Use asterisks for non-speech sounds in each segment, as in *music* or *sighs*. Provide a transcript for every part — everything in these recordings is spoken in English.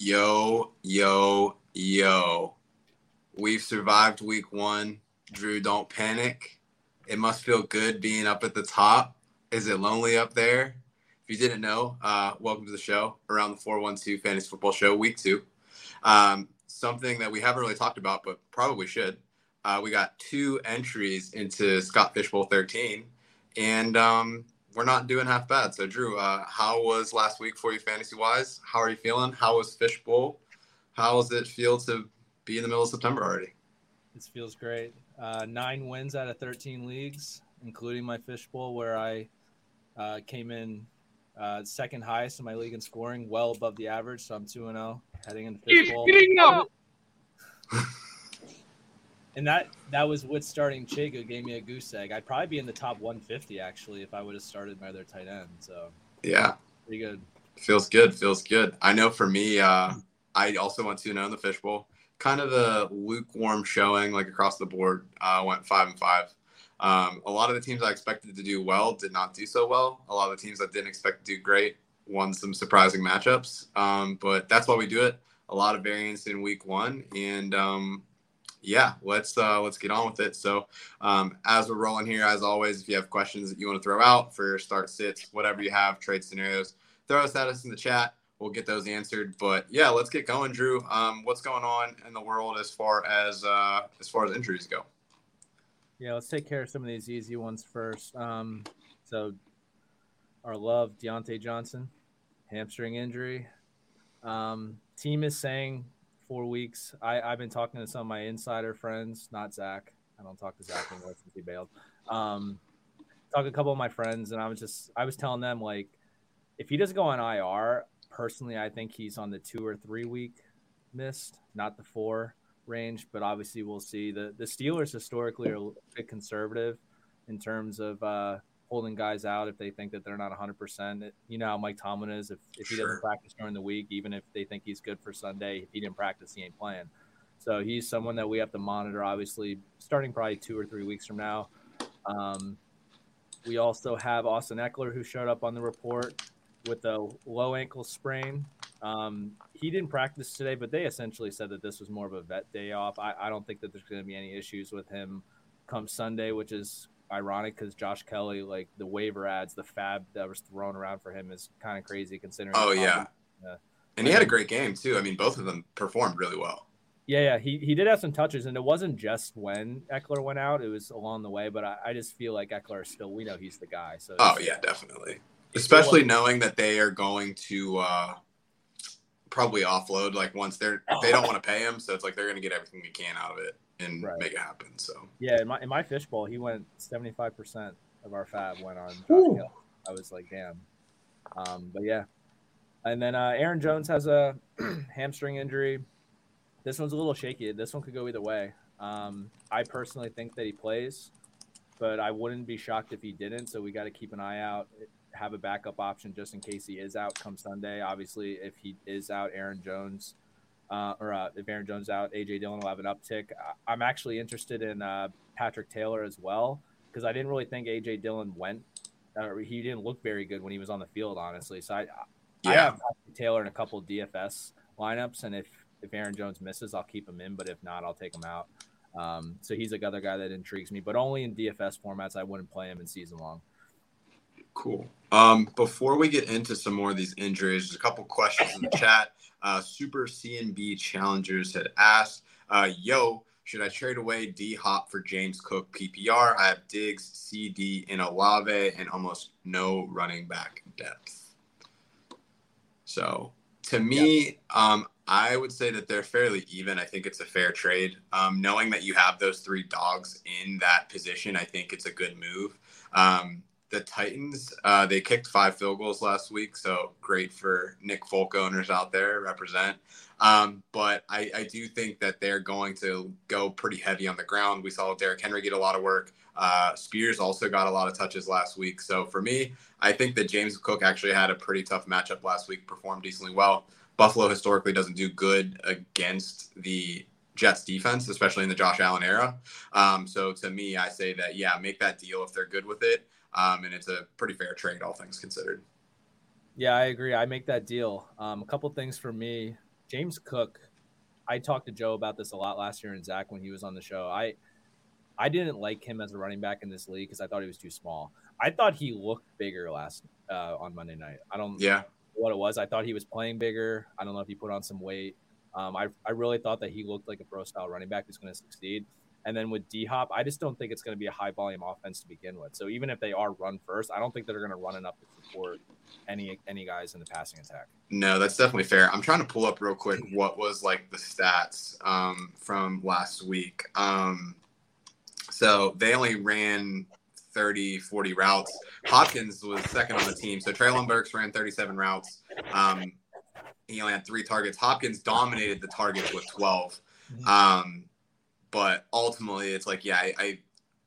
Yo, yo, yo. We've survived week one. Drew, don't panic. It must feel good being up at the top. Is it lonely up there? If you didn't know, uh, welcome to the show, around the 412 Fantasy Football Show, week two. Um, something that we haven't really talked about, but probably should. Uh, we got two entries into Scott Fishbowl 13, and um, we're not doing half bad. So, Drew, uh, how was last week for you fantasy wise? How are you feeling? How was Fishbowl? How does it feel to be in the middle of September already? It feels great. Uh, nine wins out of 13 leagues, including my Fishbowl, where I uh, came in uh, second highest in my league in scoring, well above the average. So I'm 2 0 heading into Fishbowl. *laughs* and that that was with starting Chig, gave me a goose egg. I'd probably be in the top 150 actually if I would have started my other tight end. So yeah, pretty good. Feels good. Feels good. I know for me, uh, I also went to know in the fishbowl. Kind of a lukewarm showing, like across the board. Uh, went five and five. Um, a lot of the teams I expected to do well did not do so well. A lot of the teams I didn't expect to do great won some surprising matchups. Um, but that's why we do it. A lot of variance in week one, and um, yeah, let's uh, let's get on with it. So, um, as we're rolling here, as always, if you have questions that you want to throw out for start sits, whatever you have, trade scenarios, throw us at us in the chat. We'll get those answered. But yeah, let's get going, Drew. Um, what's going on in the world as far as uh, as far as injuries go? Yeah, let's take care of some of these easy ones first. Um, so, our love, Diontae Johnson, hamstring injury. Um, team is saying four weeks. I, I've been talking to some of my insider friends, not Zach. I don't talk to Zach anymore since he bailed. Um, talk to a couple of my friends, and I was just I was telling them like, if he doesn't go on IR, personally, I think he's on the two or three week missed, not the four range. But obviously, we'll see. the The Steelers historically are a bit conservative in terms of uh, holding guys out if they think that they're not 100%. You know how Mike Tomlin is. If, if he sure. doesn't practice during the week, even if they think he's good for Sunday, if he didn't practice, he ain't playing. So he's someone that we have to monitor, obviously, starting probably two or three weeks from now. Um, we also have Austin Ekeler, who showed up on the report with a low ankle sprain. Um, he didn't practice today, but they essentially said that this was more of a vet day off. I, I don't think that there's going to be any issues with him come Sunday, which is ironic because Josh Kelley, like the waiver ads, the fab that was thrown around for him is kind of crazy considering. Oh yeah, uh, and he had a great game too. I mean, both of them performed really well. Yeah, yeah, he he did have some touches, and it wasn't just when Ekeler went out; it was along the way. But I, I just feel like Ekeler still, we know he's the guy. So oh yeah, definitely. Especially knowing that they are going to uh, probably offload like once they're they don't want to pay him, so it's like they're going to get everything they can out of it and right. make it happen. So yeah, in my in my fishbowl, he went seventy five percent of our fab went on I was like, damn. Um, but yeah, and then uh, Aaron Jones has a *clears throat* hamstring injury. This one's a little shaky. This one could go either way. Um, I personally think that he plays, but I wouldn't be shocked if he didn't. So we got to keep an eye out, have a backup option just in case he is out come Sunday. Obviously, if he is out, Aaron Jones uh, or uh, if Aaron Jones out, AJ Dillon will have an uptick. I'm actually interested in uh, Patrick Taylor as well because I didn't really think AJ Dillon went. Uh, he didn't look very good when he was on the field, honestly. So I, yeah. I have Patrick Taylor in a couple DFS lineups, and if if Aaron Jones misses, I'll keep him in. But if not, I'll take him out. Um, so he's another guy that intrigues me, but only in DFS formats. I wouldn't play him in season long. Cool. Um, before we get into some more of these injuries, there's a couple questions in the *laughs* chat. Uh, Super CNB Challengers had asked, uh, "Yo, should I trade away D Hop for James Cook PPR? I have Diggs, CD, and Olave, and almost no running back depth." So, to me, um, I would say that they're fairly even. I think it's a fair trade. Um, knowing that you have those three dogs in that position, I think it's a good move. Um, the Titans, uh, they kicked five field goals last week, so great for Nick Folk owners out there represent. Um, but I, I, do think that they're going to go pretty heavy on the ground. We saw Derrick Henry get a lot of work. Uh, Spears also got a lot of touches last week. So for me, I think that James Cook actually had a pretty tough matchup last week, performed decently well. Buffalo historically doesn't do good against the Jets defense, especially in the Josh Allen era. Um, so to me, I say that, yeah, make that deal if they're good with it um, and it's a pretty fair trade, all things considered. Yeah, I agree. I make that deal. Um, a couple things for me. James Cook. I talked to Joe about this a lot last year and Zach when he was on the show. I I didn't like him as a running back in this league because I thought he was too small. I thought he looked bigger last uh, on Monday night. I don't yeah what it was. I thought he was playing bigger. I don't know if he put on some weight. Um, I I really thought that he looked like a pro style running back who's going to succeed. And then with D Hop, I just don't think it's going to be a high volume offense to begin with. So even if they are run first, I don't think they're going to run enough to support any any guys in the passing attack. No, that's definitely fair. I'm trying to pull up real quick what was like the stats um, from last week. Um, so they only ran 30, 40 routes. Hopkins was second on the team. So Treylon Burks ran 37 routes. Um, he only had three targets. Hopkins dominated the targets with 12. Mm-hmm. Um, but ultimately, it's like, yeah, I,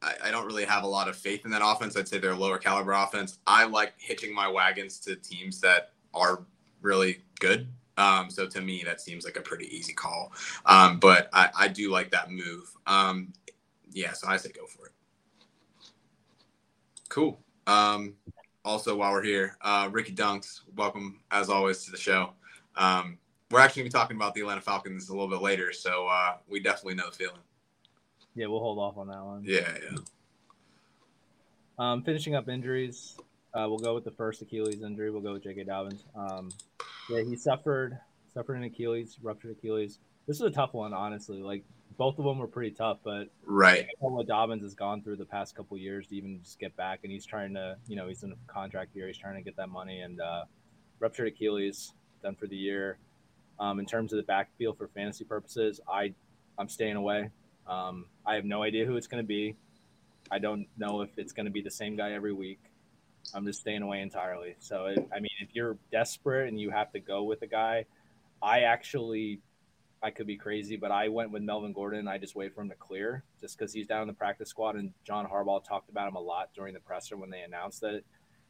I, I don't really have a lot of faith in that offense. I'd say they're a lower caliber offense. I like hitching my wagons to teams that are really good. Um, so to me, that seems like a pretty easy call. Um, but I, I do like that move. Um, yeah, so I say go for it. Cool. Um, also, while we're here, uh, Ricky Dunks, welcome as always to the show. Um, we're actually going to be talking about the Atlanta Falcons a little bit later, so uh, we definitely know the feeling. Yeah, we'll hold off on that one. Yeah, yeah. Um, finishing up injuries, uh, we'll go with the first Achilles injury. We'll go with J.K. Dobbins. Um, yeah, he suffered suffered an Achilles, ruptured Achilles. This is a tough one, honestly. Like both of them were pretty tough, but right. What Dobbins has gone through the past couple years to even just get back, and he's trying to, you know, he's in a contract year. He's trying to get that money, and uh, ruptured Achilles, done for the year. Um, in terms of the backfield for fantasy purposes, I I'm staying away. Um, I have no idea who it's going to be. I don't know if it's going to be the same guy every week. I'm just staying away entirely. So, it, I mean, if you're desperate and you have to go with a guy, I actually I could be crazy, but I went with Melvin Gordon. I just wait for him to clear just because he's down in the practice squad. And John Harbaugh talked about him a lot during the presser when they announced that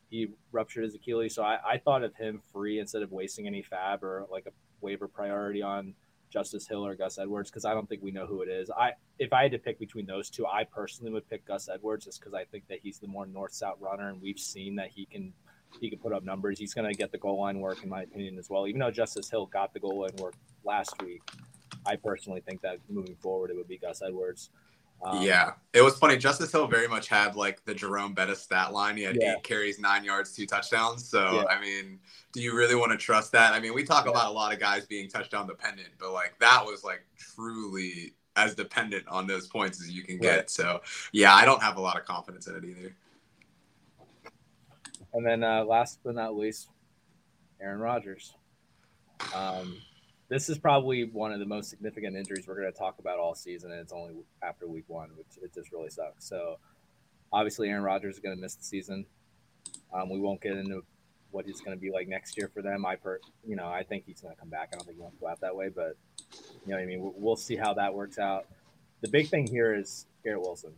he ruptured his Achilles. So I, I thought of him free instead of wasting any fab or like a waiver priority on Justice Hill or Gus Edwards because I don't think we know who it is. I if I had to pick between those two, I personally would pick Gus Edwards just because I think that he's the more north south runner, and we've seen that he can he can put up numbers. He's going to get the goal line work, in my opinion, as well. Even though Justice Hill got the goal line work last week, I personally think that moving forward, it would be Gus Edwards. Um, yeah, it was funny. Justice Hill very much had like the Jerome Bettis stat line. He had yeah. eight carries, nine yards, two touchdowns. So yeah. I mean, do you really want to trust that? I mean, we talk yeah. about a lot of guys being touchdown dependent, but like that was like truly as dependent on those points as you can get. So yeah, I don't have a lot of confidence in it either. And then uh, last but not least, Aaron Rodgers. Um, this is probably one of the most significant injuries we're going to talk about all season, and it's only after week one, which it just really sucks. So, obviously, Aaron Rodgers is going to miss the season. Um, we won't get into what he's going to be like next year for them. I, per, you know, I think he's going to come back. I don't think he wants to go out that way, but you know, I mean, we'll see how that works out. The big thing here is Garrett Wilson.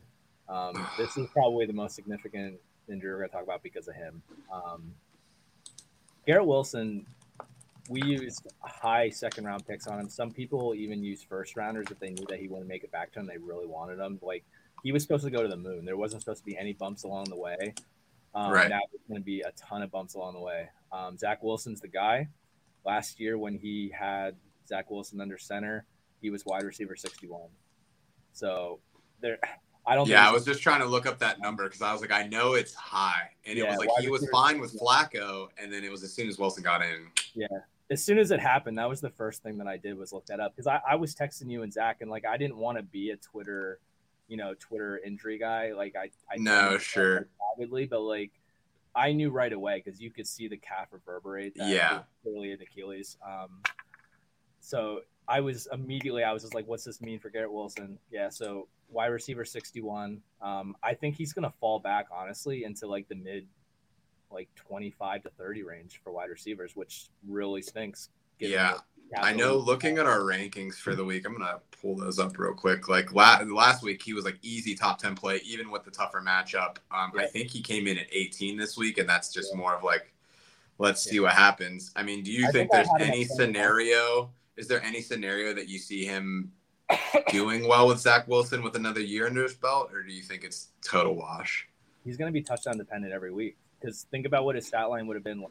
Um, *sighs* this is probably the most significant injury we're going to talk about because of him. Um, Garrett Wilson we used high second round picks on him. Some people even use first rounders if they knew that he wouldn't make it back to him. They really wanted him. Like he was supposed to go to the moon. There wasn't supposed to be any bumps along the way. Um, right. Now there's going to be a ton of bumps along the way. Um, Zach Wilson's the guy. Last year when he had Zach Wilson under center, he was wide receiver 61. So there, I don't. Yeah, I was just trying to look up that number because I was like, I know it's high, and yeah, it was like he was fine with Flacco, and then it was as soon as Wilson got in. Yeah, as soon as it happened, that was the first thing that I did was look that up because I, I was texting you and Zach, and like I didn't want to be a Twitter, you know, Twitter injury guy. Like I, I no sure, avidly, but like I knew right away because you could see the calf reverberate. yeah, clearly an Achilles. Um, so I was immediately I was just like, what's this mean for Garrett Wilson? Yeah, so wide receiver sixty one. Um, I think he's gonna fall back honestly into like the mid like 25 to 30 range for wide receivers, which really stinks. Yeah. I know looking at our rankings for the week, I'm going to pull those up real quick. Like last, last week, he was like easy top 10 play, even with the tougher matchup. Um, yeah. I think he came in at 18 this week, and that's just yeah. more of like, let's yeah. see what happens. I mean, do you think, think there's any scenario? Is there any scenario that you see him doing well with Zach Wilson with another year under his belt, or do you think it's total wash? He's going to be touchdown dependent every week. Because think about what his stat line would have been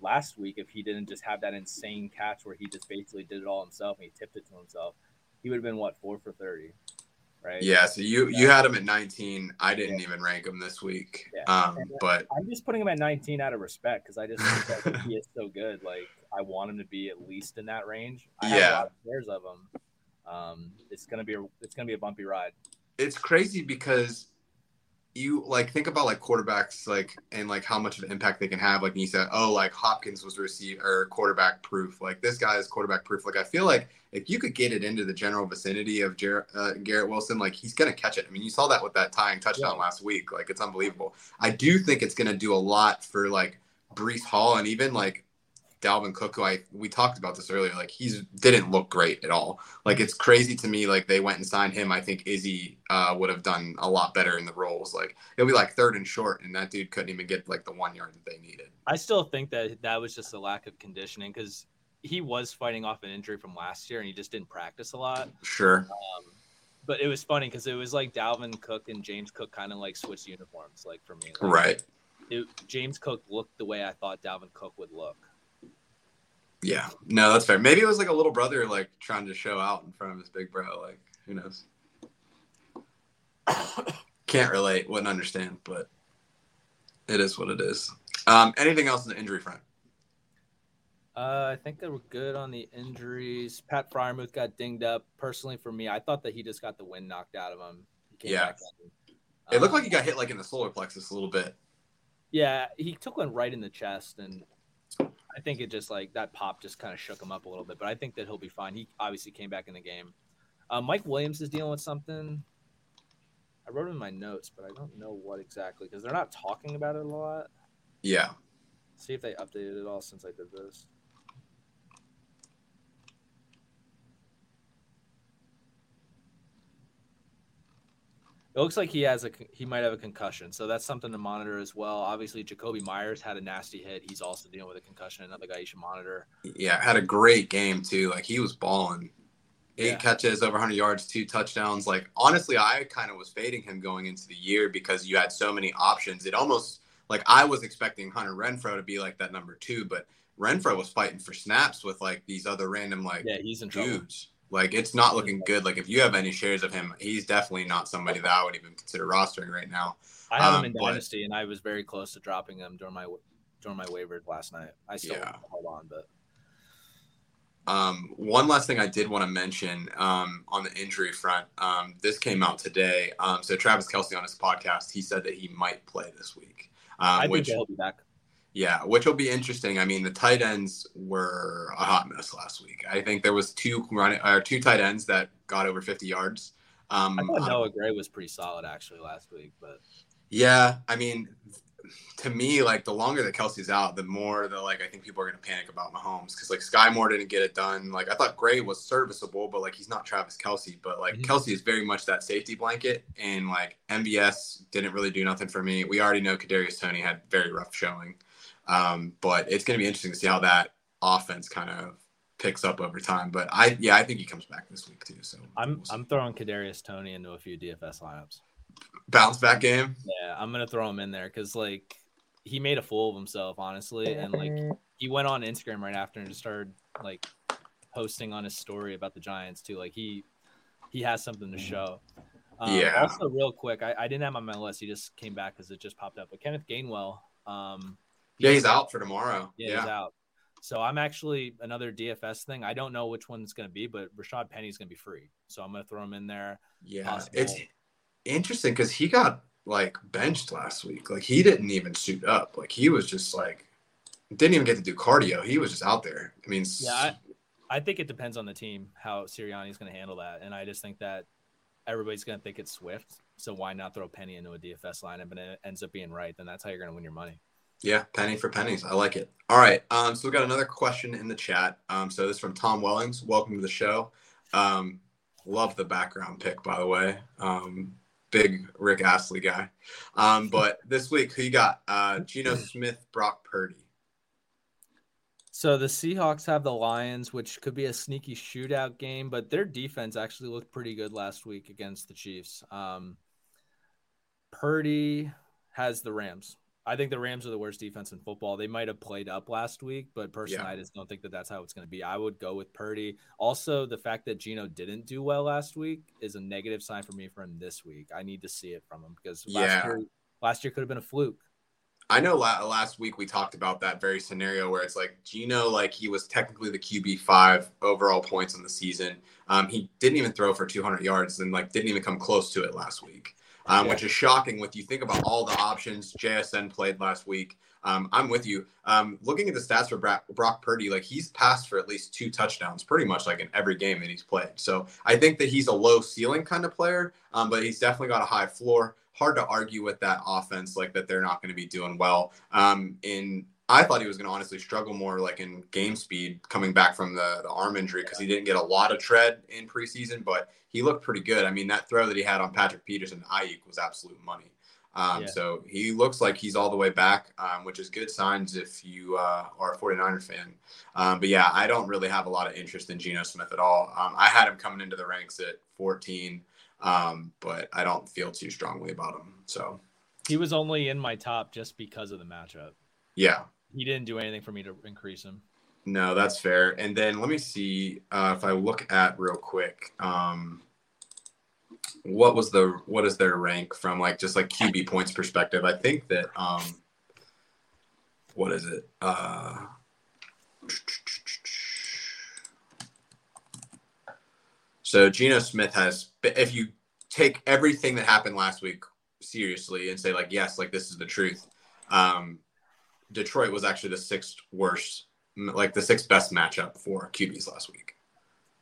last week if he didn't just have that insane catch where he just basically did it all himself and he tipped it to himself. He would have been what four for thirty, right? Yeah. So you you had him at 19. I didn't even rank him this week. Yeah. Um, uh, but I'm just putting him at 19 out of respect because I just think that *laughs* he is so good. Like I want him to be at least in that range. I have Yeah. a lot of shares of him. Um, it's gonna be a, it's gonna be a bumpy ride. it's crazy because you like think about like quarterbacks like and like how much of an impact they can have like you said oh like hopkins was receive or quarterback proof like this guy is quarterback proof. Like i feel like if you could get it into the general vicinity of Jer- uh, garrett wilson like he's gonna catch it. I mean you saw that with that tying touchdown Yeah. last week. Like it's unbelievable. I do think it's gonna do a lot for like Breece hall and even like Dalvin Cook, who I we talked about this earlier, like he's didn't look great at all. Like it's crazy to me. Like they went and signed him. I think Izzy uh, would have done a lot better in the roles. Like it'll be like third and short, and that dude couldn't even get like the one yard that they needed. I still think that that was just a lack of conditioning because he was fighting off an injury from last year and he just didn't practice a lot. Sure. Um, but it was funny because it was like Dalvin Cook and James Cook kind of like switched uniforms, like for me. Like, Right. It, James Cook looked the way I thought Dalvin Cook would look. Yeah. No, that's fair. Maybe it was like a little brother like trying to show out in front of his big bro. Like who knows? Can't relate. Wouldn't understand, but it is what it is. Um, anything else in the injury front? Uh, I think they were good on the injuries. Pat Freiermuth got dinged up. Personally, for me, I thought that he just got the wind knocked out of him. Came Yeah. back in. It looked Um, like he got hit like in the solar plexus a little bit. Yeah, he took one right in the chest, and I think it just like that pop just kind of shook him up a little bit. But I think that he'll be fine. He obviously came back in the game. Uh, Mike Williams is dealing with something. I wrote in my notes, but I don't know what exactly because they're not talking about it a lot. Yeah. See if they updated it all since I did this. It looks like he has a he might have a concussion, so that's something to monitor as well. Obviously, Jakobi Meyers had a nasty hit; he's also dealing with a concussion. Another guy you should monitor. Yeah, had a great game too. Like he was balling. Eight Yeah. catches, over 100 yards, two touchdowns. Like honestly, I kind of was fading him going into the year because you had so many options. It almost like I was expecting Hunter Renfrow to be like that number two, but Renfrow was fighting for snaps with like these other random like Yeah, he's in trouble. Like it's not looking good. Like if you have any shares of him, he's definitely not somebody that I would even consider rostering right now. I have Um, him in but- dynasty, and I was very close to dropping him during my during my waivers last night. I still Yeah. hold on, but Um, one last thing I did want to mention um, on the injury front. Um, this came out today. Um, so Travis Kelce on his podcast, he said that he might play this week, um, I think which that he'll be back. Yeah, which will be interesting. I mean, the tight ends were a hot mess last week. I think there was two running or two tight ends that got over 50 yards. Um, I thought Noah Gray was pretty solid actually last week, but Yeah, I mean, to me, like the longer that Kelce's out, the more the like I think people are gonna panic about Mahomes because like Sky Moore didn't get it done. Like I thought Gray was serviceable, but like he's not Travis Kelce. But like Mhm. Kelce is very much that safety blanket, and like MVS didn't really do nothing for me. We already know Kadarius Toney had very rough showing, um, but it's gonna be interesting to see how that offense kind of picks up over time. But I yeah, I think he comes back this week too. So I'm we'll. I'm throwing Kadarius Toney into a few DFS lineups. bounce back game. Yeah, I'm gonna throw him in there because like he made a fool of himself, honestly, and like he went on Instagram right after and just started like posting on his story about the Giants too. Like he he has something to show. Um, Yeah. Also, real quick, I, I didn't have him on my list. He just came back because it just popped up. But Kenneth Gainwell, um, Yeah, he's out for tomorrow. Yeah, yeah. he's out. So I'm actually another DFS thing. I don't know which one it's going to be, but Rashad Penny's going to be free. So I'm going to throw him in there. Yeah, possible. it's interesting because he got like benched last week. Like he didn't even suit up. Like he was just like didn't even get to do cardio. He was just out there. I mean, Yeah, I, I think it depends on the team how Sirianni's going to handle that, and I just think that everybody's going to think it's Swift. So why not throw Penny into a DFS lineup and it ends up being right? Then that's how you're going to win your money. Yeah, penny for pennies. I like it. All right. Um, so we got another question in the chat. Um, so this is from Tom Wellings. Welcome to the show. Um, love the background pick, by the way. Um, big Rick Astley guy. Um, but this week, who you got? Uh, Geno *clears throat* Smith, Brock Purdy. So the Seahawks have the Lions, which could be a sneaky shootout game, but their defense actually looked pretty good last week against the Chiefs. Um, Purdy has the Rams. I think the Rams are the worst defense in football. They might have played up last week, but personally, Yeah. I just don't think that that's how it's going to be. I would go with Purdy. Also, the fact that Geno didn't do well last week is a negative sign for me for him this week. I need to see it from him because last Yeah. year, last year could have been a fluke. I know la- last week we talked about that very scenario where it's like Geno, like he was technically the QB five overall points in the season. Um, he didn't even throw for 200 yards and like didn't even come close to it last week, um, Yeah. which is shocking. With you think about all the options JSN played last week. Um, I'm with you. Um, looking at the stats for Brock, Brock Purdy, like he's passed for at least two touchdowns, pretty much like in every game that he's played. So I think that he's a low ceiling kind of player, um, but he's definitely got a high floor hard to argue with that offense, like that they're not going to be doing well. Um, in I thought he was going to honestly struggle more, like in game speed, coming back from the, the arm injury because he didn't get a lot of tread in preseason, but he looked pretty good. I mean, that throw that he had on Patrick Peterson, Ayuk, was absolute money. Um, Yeah. So he looks like he's all the way back, um, which is good signs if you uh, are a 49er fan. Um, but yeah, I don't really have a lot of interest in Geno Smith at all. Um, I had him coming into the ranks at 14 um, but I don't feel too strongly about him. So He was only in my top just because of the matchup. yeah, He didn't do anything for me to increase him. no, that's fair. And then let me see uh, if I look at real quick. Um, what was the what is their rank from like just like QB points perspective? I think that um, what is it? Uh, so Geno Smith has, if you take everything that happened last week seriously and say like yes, like this is the truth. Um, Detroit was actually the sixth worst, like the sixth best matchup for QBs last week.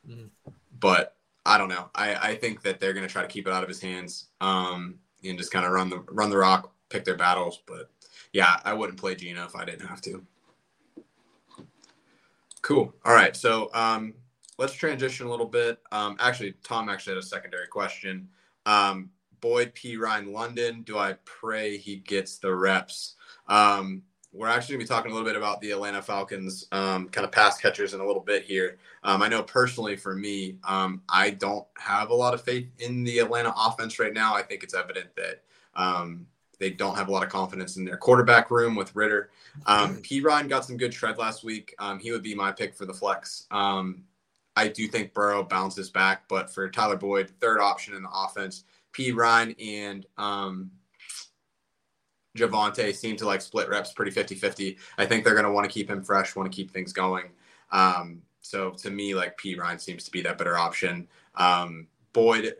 Mhm. But I don't know. I, I think that they're going to try to keep it out of his hands um, and just kind of run the run the rock, pick their battles. But yeah, I wouldn't play Geno if I didn't have to. Cool. All right. So um, let's transition a little bit. Um, actually, Tom actually had a secondary question. Um, Boyd Perine London. Do I pray he gets the reps? Um, we're actually going to be talking a little bit about the Atlanta Falcons um, kind of pass catchers in a little bit here. Um, I know personally for me, um, I don't have a lot of faith in the Atlanta offense right now. I think it's evident that um, they don't have a lot of confidence in their quarterback room with Ridder. Um, Perine got some good tread last week. Um, he would be my pick for the flex. Um, I do think Burrow bounces back, but for Tyler Boyd, third option in the offense, Perine and um, Javonte seem to like split reps pretty 50 50. I think they're going to want to keep him fresh, want to keep things going. Um, so to me, like Perine seems to be that better option. Um, Boyd,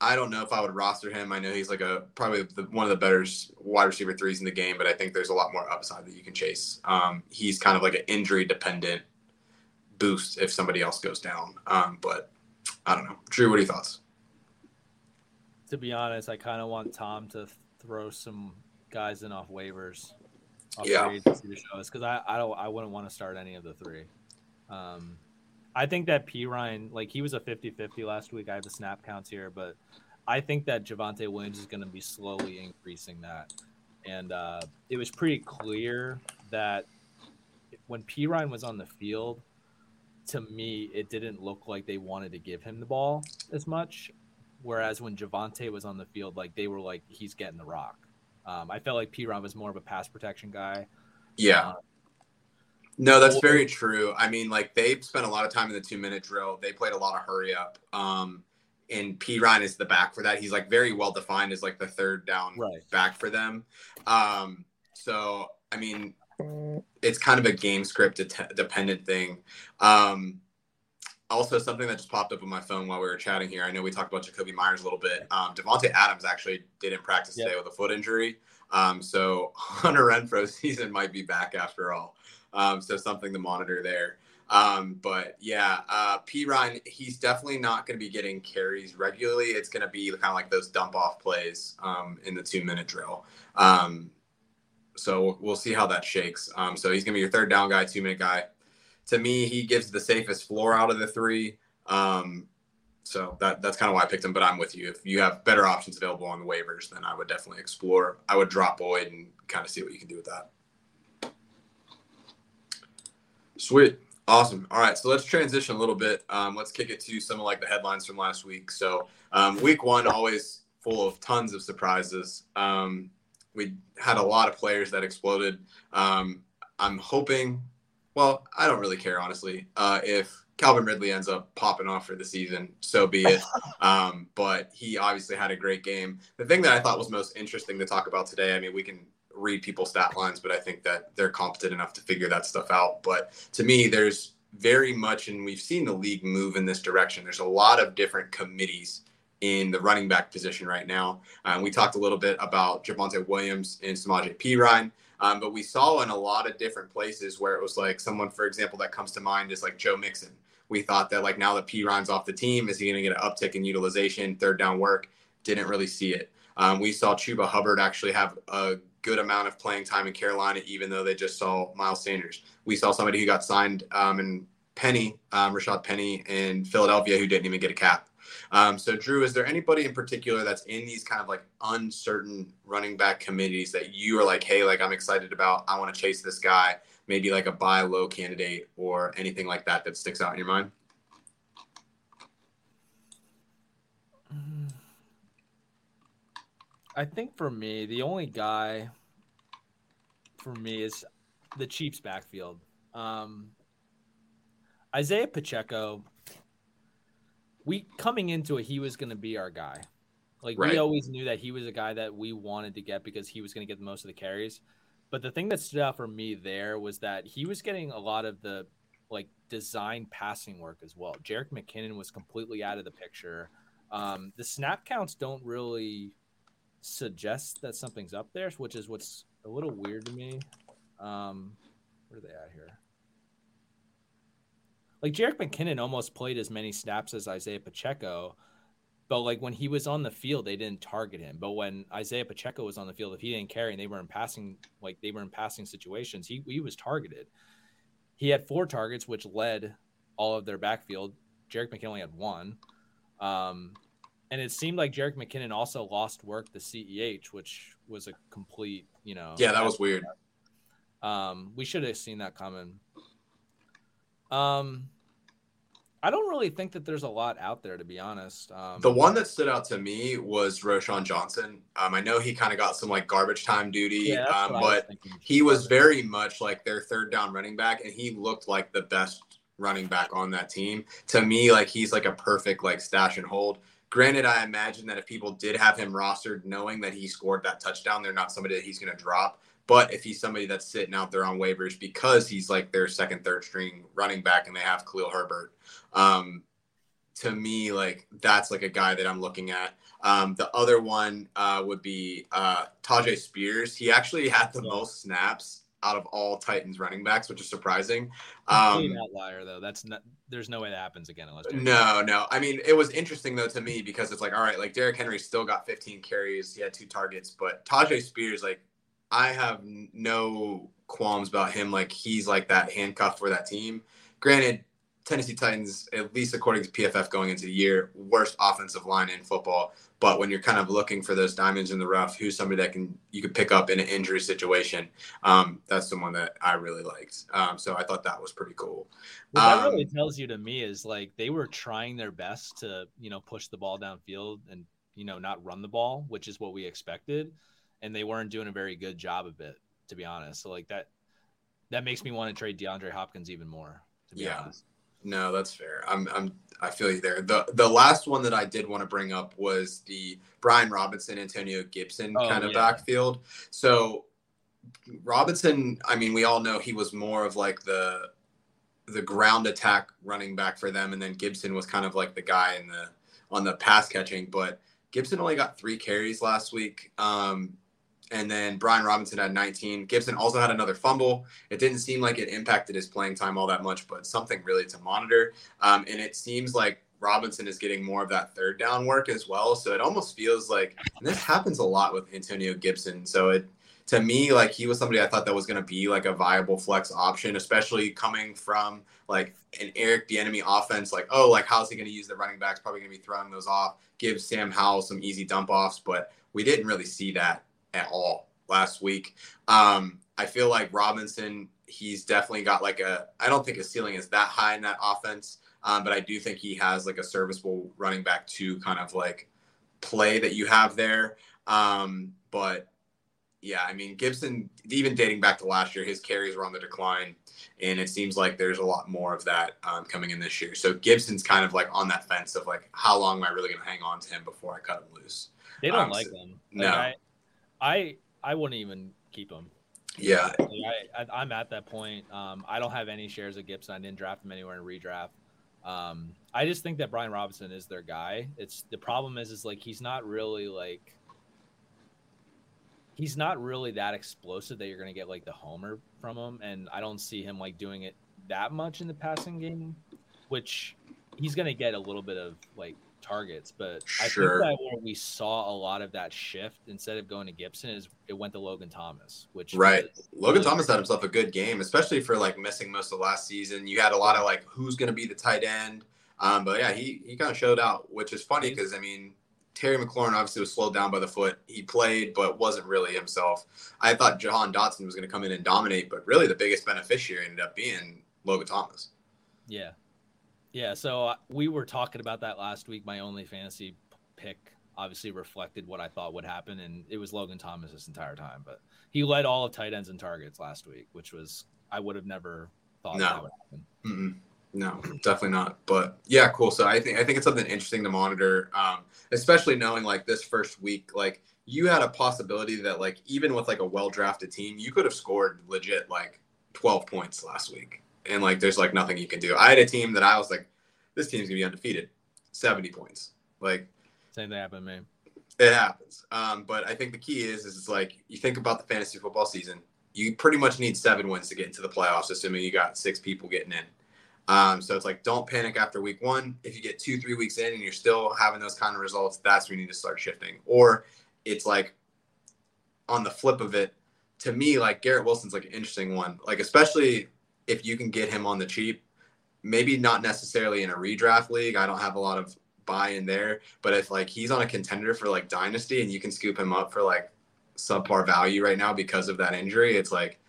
I don't know if I would roster him. I know he's like a probably the, one of the better wide receiver threes in the game, but I think there's a lot more upside that you can chase. Um, he's kind of like an injury dependent boost if somebody else goes down. Um, but I don't know. Drew, what are your thoughts? To be honest, I kind of want Tom to throw some guys in off waivers. Off Yeah. free agency to show us because I, I don't I wouldn't want to start any of the three. Um, I think that Perine like he was a 50-50 last week. I have the snap counts here, but I think that Javonte Williams is going to be slowly increasing that. And uh, it was pretty clear that when Perine was on the field, to me, it didn't look like they wanted to give him the ball as much. Whereas when Javonte was on the field, like they were like, he's getting the rock. Um, I felt like Perine was more of a pass protection guy. Yeah. Uh, No, that's Or- very true. I mean, like they spent a lot of time in the two minute drill. They played a lot of hurry up. Um, and Perine is the back for that. He's like very well defined as like the third down Right. back for them. Um, so I mean, it's kind of a game script det- dependent thing. Um, also, something that just popped up on my phone while we were chatting here. I know we talked about Jakobi Meyers a little bit. Um, Davante Adams actually didn't practice Yep. today with a foot injury. Um, so *laughs* Hunter Renfrow's season might be back after all. Um, so something to monitor there. Um, but yeah, uh, Perine, he's definitely not going to be getting carries regularly. It's going to be kind of like those dump off plays um, in the two minute drill. Um, so we'll, we'll see how that shakes. Um, so he's going to be your third down guy, two minute guy. To me, he gives the safest floor out of the three. Um, so that that's kind of why I picked him. But I'm with you. If you have better options available on the waivers, then I would definitely explore. I would drop Boyd and kind of see what you can do with that. Sweet. Awesome. All right. So let's transition a little bit. Um, let's kick it to some of like the headlines from last week. So um, week one, always full of tons of surprises. Um, we had a lot of players that exploded. Um, I'm hoping. Well, I don't really care honestly. Uh, if Calvin Ridley ends up popping off for the season, so be it. *laughs* Um, but he obviously had a great game. The thing that I thought was most interesting to talk about today, I mean, we can read people's stat lines, but I think that they're competent enough to figure that stuff out. But to me, there's very much, and we've seen the league move in this direction. There's a lot of different committees in the running back position right now. Um, we talked a little bit about Javonte Williams and Samaje Perine. Um, but we saw in a lot of different places where it was like someone, for example, that comes to mind is like Joe Mixon we thought that like now that Perine's off the team, is he going to get an uptick in utilization, third down work? Didn't really see it. Um, we saw Chuba Hubbard actually have a good amount of playing time in Carolina, even though they just saw Miles Sanders. We saw somebody who got signed um, in Penny, um, Rashad Penny in Philadelphia, who didn't even get a cap. Um, so, Drew, is there anybody in particular that's in these kind of like uncertain running back committees that you are like, hey, like I'm excited about, I want to chase this guy? maybe like a buy low candidate or anything like that that sticks out in your mind? I think for me, the only guy for me is the Chiefs backfield. Um, Isaiah Pacheco, we coming into it, he was going to be our guy. Like right. we always knew that he was a guy that we wanted to get because he was going to get the most of the carries. But the thing that stood out for me there was that he was getting a lot of the like design passing work as well. Jerick McKinnon was completely out of the picture. Um, the snap counts don't really suggest that something's up there, which is what's a little weird to me. Um, where are they at here? Like Jerick McKinnon almost played as many snaps as Isaiah Pacheco, but like when he was on the field, they didn't target him. But when Isaiah Pacheco was on the field, if he didn't carry and they were in passing, like they were in passing situations, he he was targeted. He had four targets, which led all of their backfield. Jerick McKinnon only had one. Um, and it seemed like Jerick McKinnon also lost work the CEH, which was a complete, you know. Yeah, that was weird. Um, we should have seen that coming. Um, I don't really think that there's a lot out there, to be honest. Um, the one that stood out to me was Roschon Johnson. Um, I know he kind of got some like garbage time duty, yeah, um, but he was very much like their third down running back, and he looked like the best running back on that team. To me, like he's like a perfect like stash and hold. Granted, I imagine that if people did have him rostered, knowing that he scored that touchdown, they're not somebody that he's going to drop. But if he's somebody that's sitting out there on waivers because he's like their second, third string running back and they have Khalil Herbert, um, to me, like that's like a guy that I'm looking at. Um, the other one uh, would be uh, Tyjae Spears. He actually had the most snaps out of all Titans running backs, which is surprising. Um, outlier though. That's not. There's no way that happens again unless. No, no. I mean, it was interesting though to me because it's like, all right, like Derrick Henry still got 15 carries. He had two targets, but Tyjae Spears, like, I have no qualms about him. Like, he's like that handcuff for that team. Granted, Tennessee Titans, at least according to PFF going into the year, worst offensive line in football. But when you're kind of looking for those diamonds in the rough, who's somebody that can you could pick up in an injury situation? Um, that's someone that I really liked. Um, so I thought that was pretty cool. What that really um, tells you to me is like they were trying their best to you know push the ball downfield and you know not run the ball, which is what we expected, and they weren't doing a very good job of it, to be honest. So like that that makes me want to trade DeAndre Hopkins even more. To be yeah. honest. No, that's fair. I'm I'm I feel you there. The the last one that I did want to bring up was the Brian Robinson, Antonio Gibson oh, kind of yeah. backfield. So Robinson, I mean, we all know he was more of like the the ground attack running back for them, and then Gibson was kind of like the guy in the on the pass catching. But Gibson only got three carries last week. Um, and then Brian Robinson had 19. Gibson also had another fumble. It didn't seem like it impacted his playing time all that much, but something really to monitor. Um, and it seems like Robinson is getting more of that third down work as well. So it almost feels like this happens a lot with Antonio Gibson. So it to me, like he was somebody I thought that was going to be like a viable flex option, especially coming from like an Eric Bieniemy offense. Like, oh, like how's he going to use the running backs? Probably going to be throwing those off. Give Sam Howell some easy dump offs, but we didn't really see that at all last week. Um, I feel like Robinson, he's definitely got like a, I don't think his ceiling is that high in that offense, um, but I do think he has like a serviceable running back to kind of like play that you have there. Um, but yeah, I mean Gibson, even dating back to last year, his carries were on the decline, and it seems like there's a lot more of that um, coming in this year. So Gibson's kind of like on that fence of like, how long am I really going to hang on to him before I cut him loose? They don't um, like so, him. Like, no, I, I, I wouldn't even keep him. Yeah, like I, am at that point. Um, I don't have any shares of Gibson. I didn't draft him anywhere in redraft. Um, I just think that Brian Robinson is their guy. It's the problem is is like he's not really like he's not really that explosive that you're going to get like the homer from him, and I don't see him like doing it that much in the passing game, which he's going to get a little bit of like targets. But I think that where we saw a lot of that shift instead of going to Gibson is it went to Logan Thomas, which right. Logan Thomas had himself a good game, especially for like missing most of last season. You had a lot of like who's going to be the tight end. Um, but yeah, he he kind of showed out, which is funny because I mean Terry McLaurin obviously was slowed down by the foot. He played, but wasn't really himself. I thought Jahan Dotson was going to come in and dominate, but really the biggest beneficiary ended up being Logan Thomas. Yeah. Yeah. So uh, we were talking about that last week. My only fantasy pick obviously reflected what I thought would happen, and it was Logan Thomas this entire time. But he led all of tight ends and targets last week, which was, I would have never thought no. that would happen. Mm-mm. No, definitely not. But yeah, cool. So I think I think it's something interesting to monitor, um, especially knowing like this first week, like you had a possibility that like even with like a well drafted team, you could have scored legit like twelve points last week, and like there's like nothing you can do. I had a team that I was like, this team's gonna be undefeated, seventy points. Like same thing happened, man. It happens. Um, but I think the key is is it's like you think about the fantasy football season, you pretty much need seven wins to get into the playoffs, assuming you got six people getting in. Um, so it's like don't panic after week one. If you get two, three weeks in and you're still having those kind of results, that's when you need to start shifting. Or it's like on the flip of it, to me, like Garrett Wilson's like an interesting one. Like especially if you can get him on the cheap, maybe not necessarily in a redraft league. I don't have a lot of buy in there, but if like he's on a contender for like dynasty and you can scoop him up for like subpar value right now because of that injury, it's like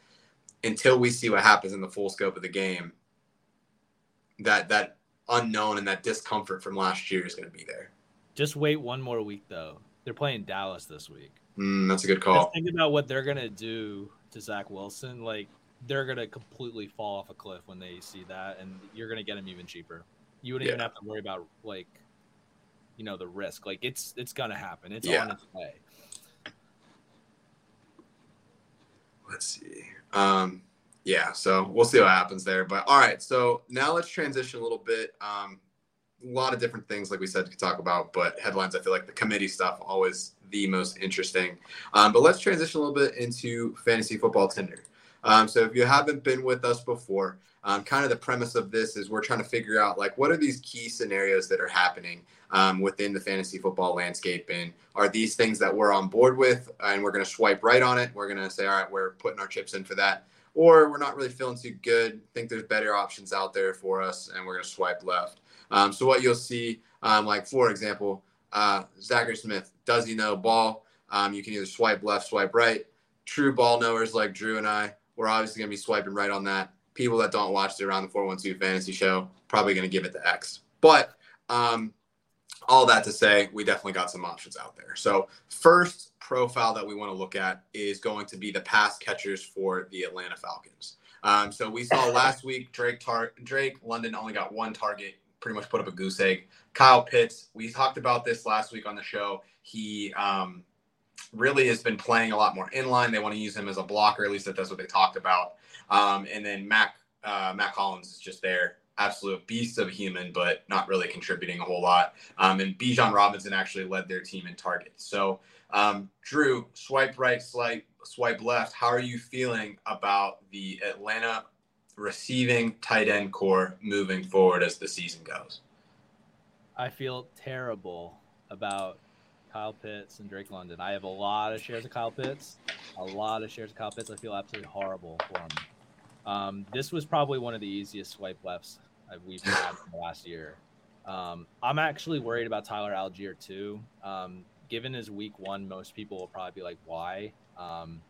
until we see what happens in the full scope of the game, that that unknown and that discomfort from last year is going to be there. Just wait one more week though. They're playing Dallas this week. Mm, that's a good call. Just think about what they're going to do to Zach Wilson. Like they're going to completely fall off a cliff when they see that, and you're going to get them even cheaper. You wouldn't yeah. even have to worry about like, you know, the risk. Like it's it's going to happen. It's yeah. on its way. Let's see. Um, yeah, so we'll see what happens there. But all right, so now let's transition a little bit. Um, a lot of different things, like we said, to talk about, but headlines, I feel like the committee stuff always the most interesting. Um, but let's transition a little bit into fantasy football Tinder. Um, so if you haven't been with us before, um, kind of the premise of this is we're trying to figure out like what are these key scenarios that are happening um, within the fantasy football landscape, and are these things that we're on board with, and we're going to swipe right on it. We're going to say, all right, we're putting our chips in for that or we're not really feeling too good, think there's better options out there for us, and we're going to swipe left. Um, so what you'll see, um, like for example, uh, Zachary Smith, does he know ball? Um, you can either swipe left, swipe right. True ball knowers like Drew and I, we're obviously going to be swiping right on that. People that don't watch the Around the 412 Fantasy Show, probably going to give it the X. But um, all that to say, we definitely got some options out there. So first profile that we want to look at is going to be the pass catchers for the Atlanta Falcons. Um, so we saw *laughs* last week Drake Tar- Drake London only got one target, pretty much put up a goose egg. Kyle Pitts, we talked about this last week on the show. He um, really has been playing a lot more in line. They want to use him as a blocker, at least that that's what they talked about. Um, and then Mac uh, Mac Hollins is just there absolute beast of a human, but not really contributing a whole lot. Um, and Bijan Robinson actually led their team in targets. So um, Drew, swipe right, swipe, swipe left. How are you feeling about the Atlanta receiving tight end corps moving forward as the season goes? I feel terrible about Kyle Pitts and Drake London. I have a lot of shares of Kyle Pitts, a lot of shares of Kyle Pitts. I feel absolutely horrible for him. Um, this was probably one of the easiest swipe lefts we've had last year. Um, I'm actually worried about Tyler Allgeier too. Um, given his week one, most people will probably be like, why? Um,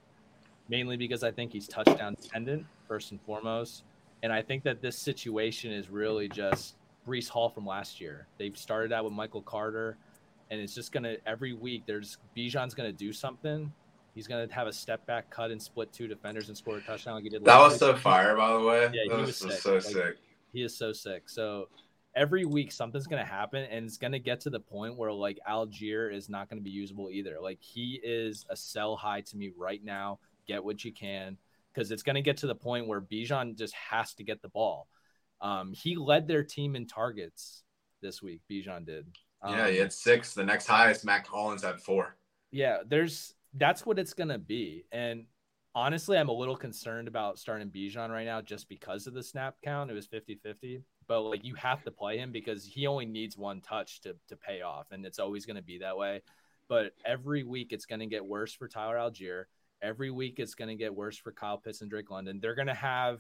mainly because I think he's touchdown dependent, first and foremost. And I think that this situation is really just Breece Hall from last year. They've started out with Michael Carter, and it's just going to, every week, there's Bijan's going to do something. He's going to have a step back cut and split two defenders and score a touchdown like he did. That was so fire, by the way. Yeah, that he was, was sick. so Like, sick. He is so sick. So every week something's going to happen and it's going to get to the point where like Allgeier is not going to be usable either. Like he is a sell high to me right now. Get what you can because it's going to get to the point where Bijan just has to get the ball. Um, he led their team in targets this week. Bijan did. Yeah, Um, he had six. The next highest, Mack Hollins had four. yeah, there's that's what it's gonna be. And honestly, I'm a little concerned about starting Bijan right now just because of the snap count. It was 50-50. But like you have to play him because he only needs one touch to to pay off. And it's always gonna be that way. But every week it's gonna get worse for Tyler Allgeier. Every week it's gonna get worse for Kyle Pitts and Drake London. They're gonna have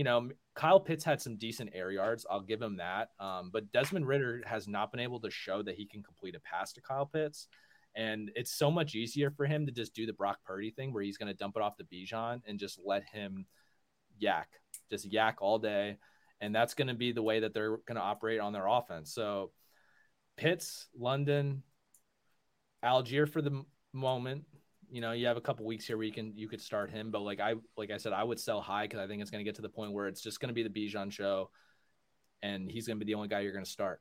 you know, Kyle Pitts had some decent air yards. I'll give him that. Um, but Desmond Ridder has not been able to show that he can complete a pass to Kyle Pitts. And it's so much easier for him to just do the Brock Purdy thing where he's going to dump it off to Bijan and just let him yak, just yak all day. And that's going to be the way that they're going to operate on their offense. So Pitts, London, Allgeier for the moment. You know, you have a couple weeks here where you can you could start him, but like I like I said, I would sell high because I think it's going to get to the point where it's just going to be the Bijan show, and he's going to be the only guy you're going to start.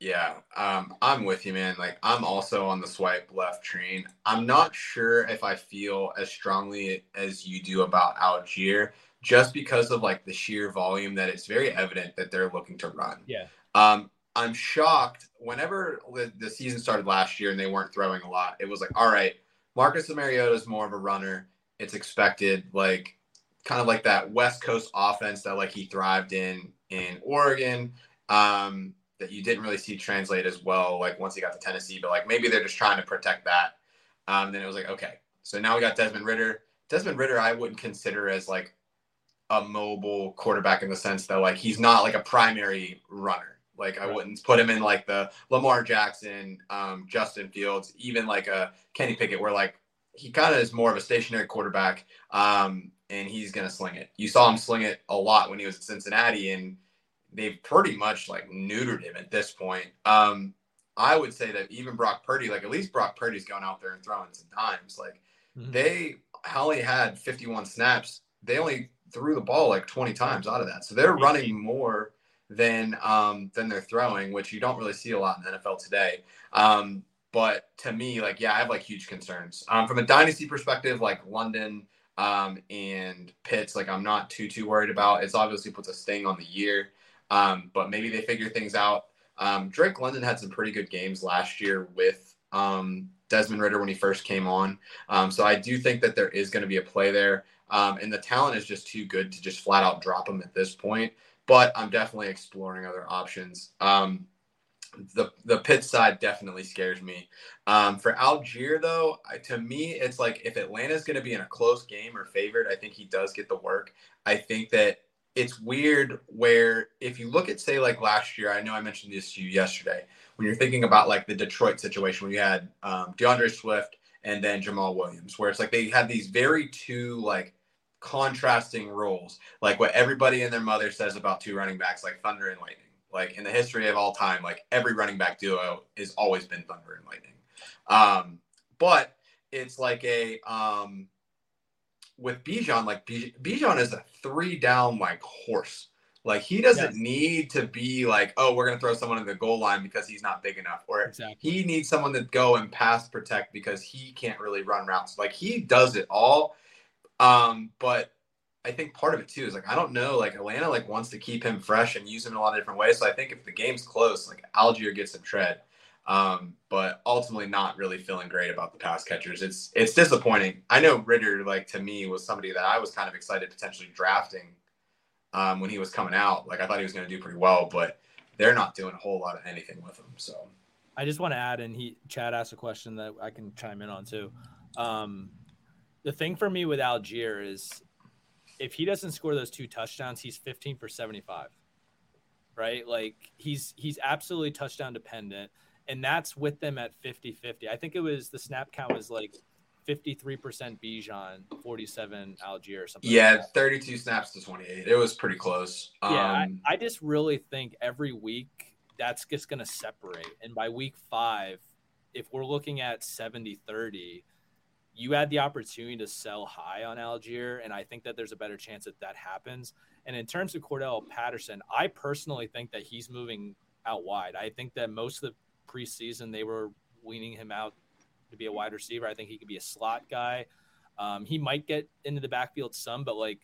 Yeah, um, I'm with you, man. Like, I'm also on the swipe left train. I'm not sure if I feel as strongly as you do about Allgeier, just because of like the sheer volume that it's very evident that they're looking to run. Yeah. Um, I'm shocked. Whenever the, the season started last year and they weren't throwing a lot, it was like, all right, Marcus Mariota is more of a runner. It's expected, like kind of like that West Coast offense that like he thrived in in Oregon. Um, that you didn't really see translate as well, like once he got to Tennessee, but like maybe they're just trying to protect that. Um, then it was like, okay, so now we got Desmond Ridder. Desmond Ridder, I wouldn't consider as like a mobile quarterback in the sense that like he's not like a primary runner. Like I Right. wouldn't put him in like the Lamar Jackson, um, Justin Fields, even like a Kenny Pickett, where like he kind of is more of a stationary quarterback, um, and he's gonna sling it. You saw him sling it a lot when he was at Cincinnati, and they've pretty much like neutered him at this point. Um, I would say that even Brock Purdy, like at least Brock Purdy's going out there and throwing some times. Like Mhm. they only had 51 snaps. They only threw the ball like 20 times out of that. So they're running more than um, than they're throwing, which you don't really see a lot in the NFL today. Um, but to me, like, yeah, I have like huge concerns. Um, from a dynasty perspective, like London um, and Pitts, like I'm not too too worried about. It's obviously puts a sting on the year, um, but maybe they figure things out. Um, Drake London had some pretty good games last year with um, Desmond Ridder when he first came on. Um, so I do think that there is going to be a play there. Um, and the talent is just too good to just flat out drop him at this point. But I'm definitely exploring other options. Um, the the pit side definitely scares me. Um, for Allgeier though, I, to me, it's like if Atlanta's going to be in a close game or favored, I think he does get the work. I think that it's weird where if you look at say like last year, I know I mentioned this to you yesterday when you're thinking about like the Detroit situation when you had um, D'Andre Swift and then Jamaal Williams, where it's like they had these very two like contrasting roles, like what everybody and their mother says about two running backs, like thunder and lightning. Like in the history of all time, like every running back duo has always been thunder and lightning. Um, but it's like a um, with Bijan, like Bij- Bijan is a three down like horse. Like he doesn't Yes. need to be like, oh, we're gonna throw someone in the goal line because he's not big enough, or Exactly. he needs someone to go and pass protect because he can't really run routes. Like he does it all. Um, but I think part of it too is like I don't know, like Atlanta like wants to keep him fresh and use him in a lot of different ways. So I think if the game's close, like Allgeier gets some tread. Um, but ultimately not really feeling great about the pass catchers. It's it's disappointing. I know Ridder, like to me, was somebody that I was kind of excited potentially drafting um, when he was coming out. Like I thought he was going to do pretty well, but they're not doing a whole lot of anything with him. So I just want to add, and he Chad asked a question that I can chime in on too. Um, the thing for me with Allgeier is if he doesn't score those two touchdowns, he's 15 for 75. Right? Like he's he's absolutely touchdown dependent. And that's with them at 50-50. I think it was the snap count was like 53% Bijan, 47 Allgeier or something. like yeah, that. 32 snaps to 28. It was pretty close. Yeah, Um, I, I just really think every week that's just going to separate. And by week five, if we're looking at 70 30, you had the opportunity to sell high on Allgeier, and I think that there's a better chance that that happens. And in terms of Cordarrelle Patterson, I personally think that he's moving out wide. I think that most of the preseason they were weaning him out to be a wide receiver. I think he could be a slot guy. Um, he might get into the backfield some, but like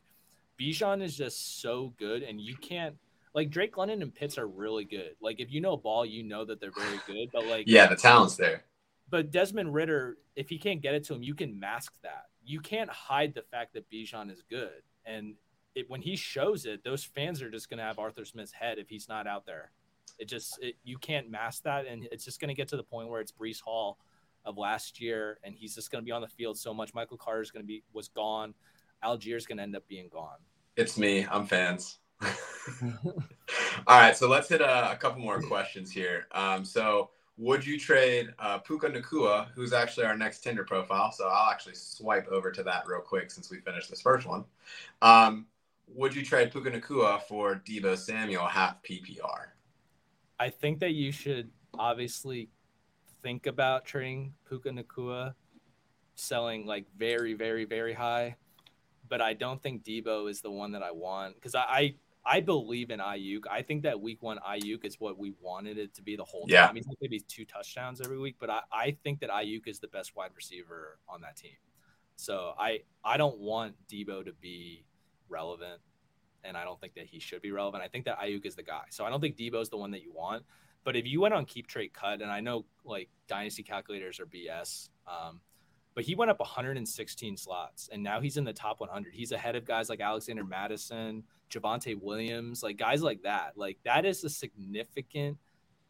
Bijan is just so good, and you can't like Drake London and Pitts are really good. Like if you know ball, you know that they're very good. But like yeah, the talent's there. But Desmond Ridder, if he can't get it to him, you can mask that. You can't hide the fact that Bijan is good. And it, when he shows it, those fans are just going to have Arthur Smith's head if he's not out there. It just it, you can't mask that, and it's just going to get to the point where it's Breece Hall of last year, and he's just going to be on the field so much. Michael Carter is going to be was gone. Allgeier's going to end up being gone. It's me. I'm fans. *laughs* *laughs* All right, so let's hit a, a couple more questions here. Um, so would you trade uh, Puka Nacua, who's actually our next Tinder profile? So I'll actually swipe over to that real quick since we finished this first one. Um, would you trade Puka Nacua for Deebo Samuel half PPR? I think that you should obviously think about trading Puka Nacua, selling like very, very, very high. But I don't think Deebo is the one that I want because I, I I believe in Aiyuk. I think that week one Aiyuk is what we wanted it to be the whole time. Yeah. He's not going to be two touchdowns every week, but I, I think that Aiyuk is the best wide receiver on that team. So I I don't want Deebo to be relevant, and I don't think that he should be relevant. I think that Aiyuk is the guy. So I don't think Deebo is the one that you want. But if you went on keep trade cut, and I know like dynasty calculators are BS, um, but he went up 116 slots, and now he's in the top 100. He's ahead of guys like Alexander Mattison, Javonte Williams, like guys like that. Like that is a significant.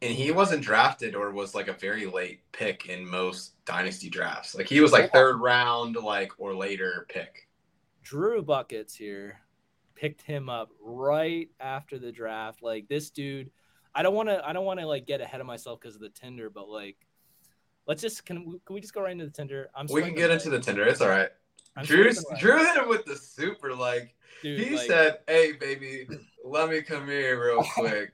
And he wasn't drafted or was like a very late pick in most dynasty drafts. Like he was like third round, like or later pick. Drew Buckets here picked him up right after the draft. Like this dude, I don't want to, I don't want to like get ahead of myself because of the Tinder, but like, let's just can we, can we just go right into the Tinder? I'm we can get into the Tinder. It's all right. Drew Drew hit him with the super like Dude, he like, said, "Hey, baby, let me come here real *laughs* quick."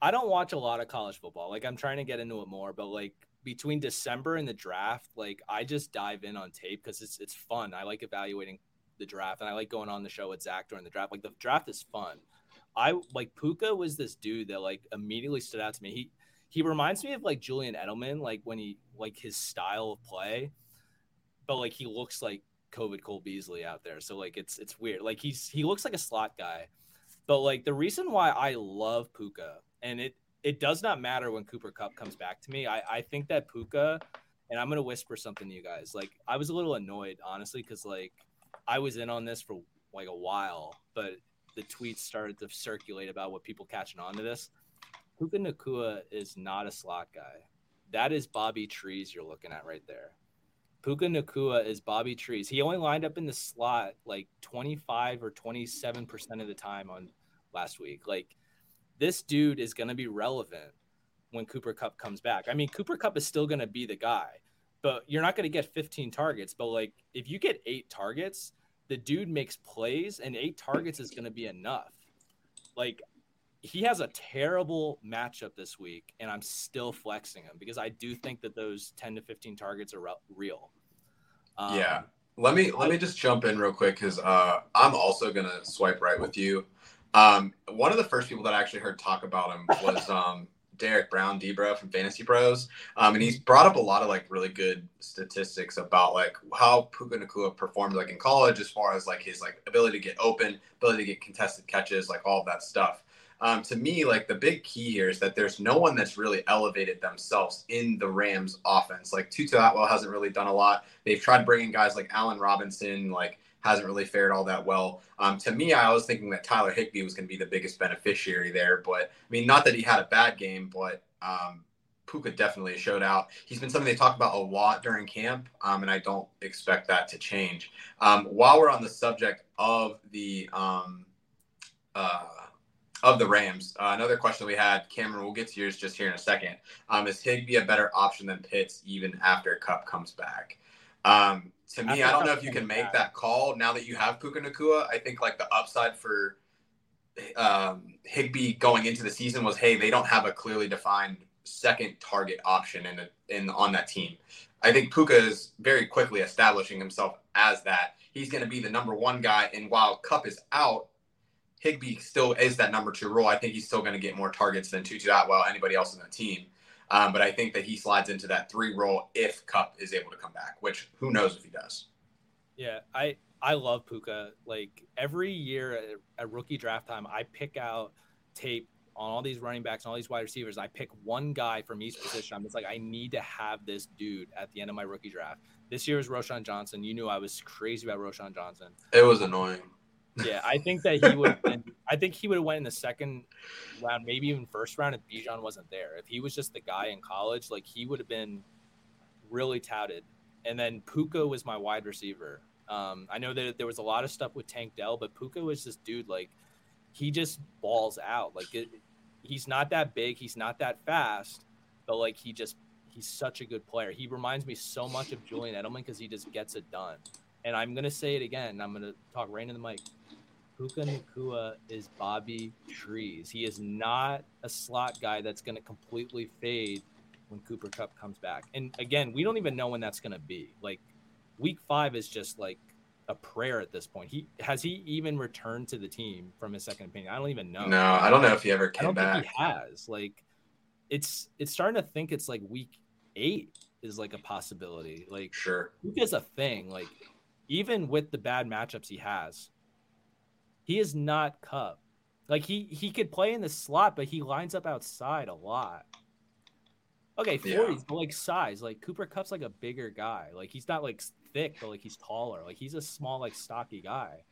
I don't watch a lot of college football. Like I'm trying to get into it more, but like between December and the draft, like I just dive in on tape because it's it's fun. I like evaluating the draft, and I like going on the show with Zach during the draft. Like the draft is fun. I like Puka was this dude that like immediately stood out to me. He he reminds me of like Julian Edelman, like when he like his style of play, but like he looks like COVID Cole Beasley out there. So like it's it's weird. Like he's he looks like a slot guy. But like the reason why I love Puka, and it it does not matter when Cooper Kupp comes back to me. I, I think that Puka, and I'm gonna whisper something to you guys. Like I was a little annoyed, honestly, because like I was in on this for like a while, but the tweets started to circulate about what people catching on to this. Puka Nacua is not a slot guy. That is Bobby Trees you're looking at right there. Puka Nacua is Bobby Trees. He only lined up in the slot like 25 or 27% of the time on last week. Like this dude is going to be relevant when Cooper Kupp comes back. I mean, Cooper Kupp is still going to be the guy, but you're not going to get 15 targets. But like if you get eight targets, the dude makes plays and eight targets is going to be enough. Like he has a terrible matchup this week, and I'm still flexing him because I do think that those 10 to 15 targets are real. Um, yeah. Let me let me just jump in real quick because uh, I'm also gonna swipe right with you. Um, one of the first people that I actually heard talk about him was *laughs* um, Derek Brown, Debra from Fantasy Pros, um, and he's brought up a lot of like really good statistics about like how Puka Nacua performed like in college as far as like his like ability to get open, ability to get contested catches, like all of that stuff um, to me, like the big key here is that there's no one that's really elevated themselves in the Rams offense. Like Tutu Atwell hasn't really done a lot. They've tried bringing guys like Allen Robinson, like hasn't really fared all that well. Um, to me, I was thinking that Tyler Higbee was going to be the biggest beneficiary there. But I mean, not that he had a bad game, but um, Puka definitely showed out. He's been something they talk about a lot during camp, um, and I don't expect that to change. Um, while we're on the subject of the um, uh, of the Rams. Uh, another question we had, Cameron, we'll get to yours just here in a second. Um, is Higbee a better option than Pitts even after Kupp comes back? Um, to me, I don't know if you can make that call now that you have Puka Nacua. I think like the upside for um, Higbee going into the season was, hey, they don't have a clearly defined second target option in, a, in on that team. I think Puka is very quickly establishing himself as that. He's going to be the number one guy, and while Kupp is out, Higbee still is that number two role. I think he's still going to get more targets than Tutu Atwell, anybody else in the team. Um, but I think that he slides into that three role if Kupp is able to come back, which who knows if he does. Yeah, I I love Puka. Like every year at, at rookie draft time, I pick out tape on all these running backs and all these wide receivers. I pick one guy from each position. I'm just like, I need to have this dude at the end of my rookie draft. This year is Roschon Johnson. You knew I was crazy about Roschon Johnson. It was annoying. Yeah, I think that he would. Been, I think he would have went in the second round, maybe even first round if Bijan wasn't there. If he was just the guy in college, like he would have been really touted. And then Puka was my wide receiver. Um, I know that there was a lot of stuff with Tank Dell, but Puka was this dude like he just balls out. Like it, he's not that big, he's not that fast, but like he just he's such a good player. He reminds me so much of Julian Edelman because he just gets it done. And I'm gonna say it again. I'm gonna talk right in the mic. Puka Nacua is Bobby Trees. He is not a slot guy that's going to completely fade when Cooper Kupp comes back. And again, we don't even know when that's going to be. Like week five is just like a prayer at this point. He has he even returned to the team from his second opinion? I don't even know. No, I don't know if he ever came I don't back. think he has. Like it's it's starting to think it's like week eight is like a possibility. Like sure, is a thing. Like even with the bad matchups he has, he is not Kupp. Like he he could play in the slot, but he lines up outside a lot. Okay, 40s, yeah. but like size. Like Cooper Kupp's like a bigger guy. Like he's not like thick, but like he's taller. Like he's a small, like stocky guy.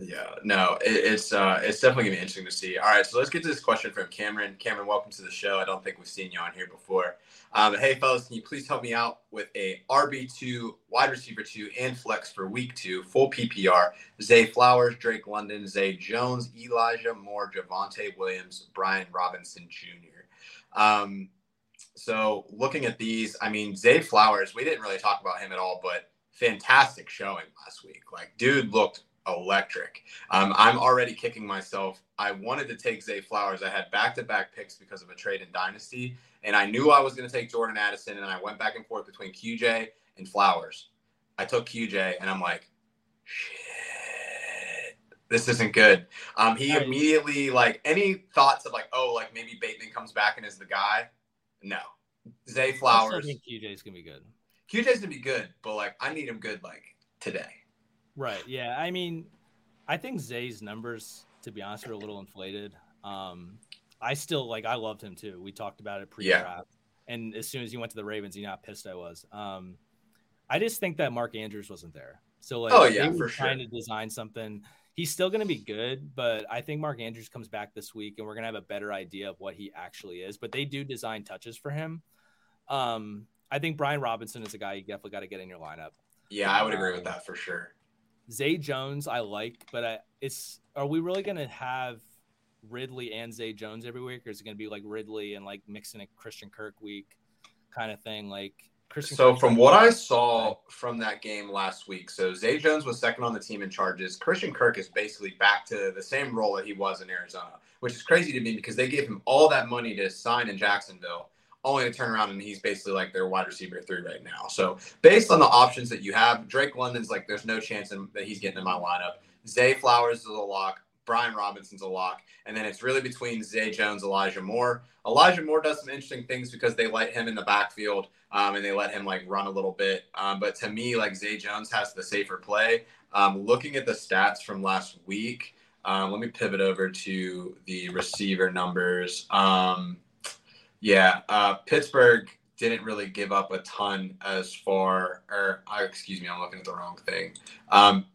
Yeah, no, it, it's uh, it's definitely gonna be interesting to see. All right, so let's get to this question from Cameron. Cameron, welcome to the show. I don't think we've seen you on here before. Um, hey, fellas, can you please help me out with a RB two, wide receiver two, and flex for week two, full PPR? Zay Flowers, Drake London, Zay Jones, Elijah Moore, Javonte Williams, Brian Robinson Jr. Um, so looking at these, I mean, Zay Flowers, we didn't really talk about him at all, but fantastic showing last week. Like, dude looked electric. Um, I'm already kicking myself. I wanted to take Zay Flowers. I had back to back picks because of a trade in Dynasty, and I knew I was going to take Jordan Addison, and I went back and forth between QJ and Flowers. I took QJ, and I'm like, shit, this isn't good. Um, he immediately like any thoughts of like, oh, like maybe Bateman comes back and is the guy. No, Zay Flowers. I think QJ's gonna be good. QJ's gonna be good, but like I need him good like today. Right. Yeah. I mean, I think Zay's numbers, to be honest, are a little inflated. Um, I still like. I loved him too. We talked about it pre-draft, yeah. and as soon as he went to the Ravens, you know how pissed I was. Um, I just think that Mark Andrews wasn't there. So like, oh yeah, for trying sure. to design something. He's still going to be good, but I think Mark Andrews comes back this week, and we're going to have a better idea of what he actually is. But they do design touches for him. Um, I think Brian Robinson is a guy you definitely got to get in your lineup. Yeah, I would agree with that for sure. Zay Jones, I like, but I, it's are we really gonna have Ridley and Zay Jones every week, or is it gonna be like Ridley and like mixing a Christian Kirk week kind of thing? Like Christian. So Kirk from what I saw from that game last week, so Zay Jones was second on the team in charges. Christian Kirk is basically back to the same role that he was in Arizona, which is crazy to me because they gave him all that money to sign in Jacksonville only to turn around and he's basically like their wide receiver three right now. So based on the options that you have, Drake London's like there's no chance in, that he's getting in my lineup. Zay Flowers is a lock. Brian Robinson's a lock. And then it's really between Zay Jones, Elijah Moore. Elijah Moore does some interesting things because they let him in the backfield um, and they let him like run a little bit. Um, but to me, like Zay Jones has the safer play. Um, looking at the stats from last week, um, let me pivot over to the receiver numbers. Yeah, uh, Pittsburgh didn't really give up a ton as far, or uh, excuse me, I'm looking at the wrong thing. Um,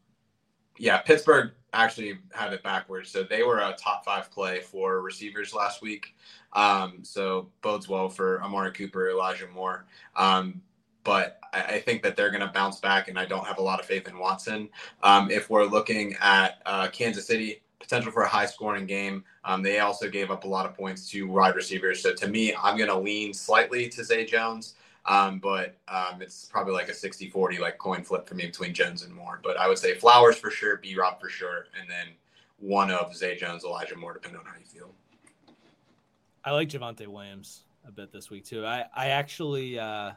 yeah, Pittsburgh actually have it backwards. So they were a top five play for receivers last week. Um, so bodes well for Amari Cooper, Elijah Moore. Um, but I, I, think that they're going to bounce back, and I don't have a lot of faith in Watson. Um, if we're looking at uh, Kansas City, potential for a high scoring game. Um, they also gave up a lot of points to wide receivers. So to me, I'm going to lean slightly to Zay Jones. Um, but um, it's probably like a 60 40 like coin flip for me between Jones and Moore. But I would say Flowers for sure, B Rob for sure, and then one of Zay Jones, Elijah Moore, depending on how you feel. I like Javonte Williams. a bit this week too. I I actually uh,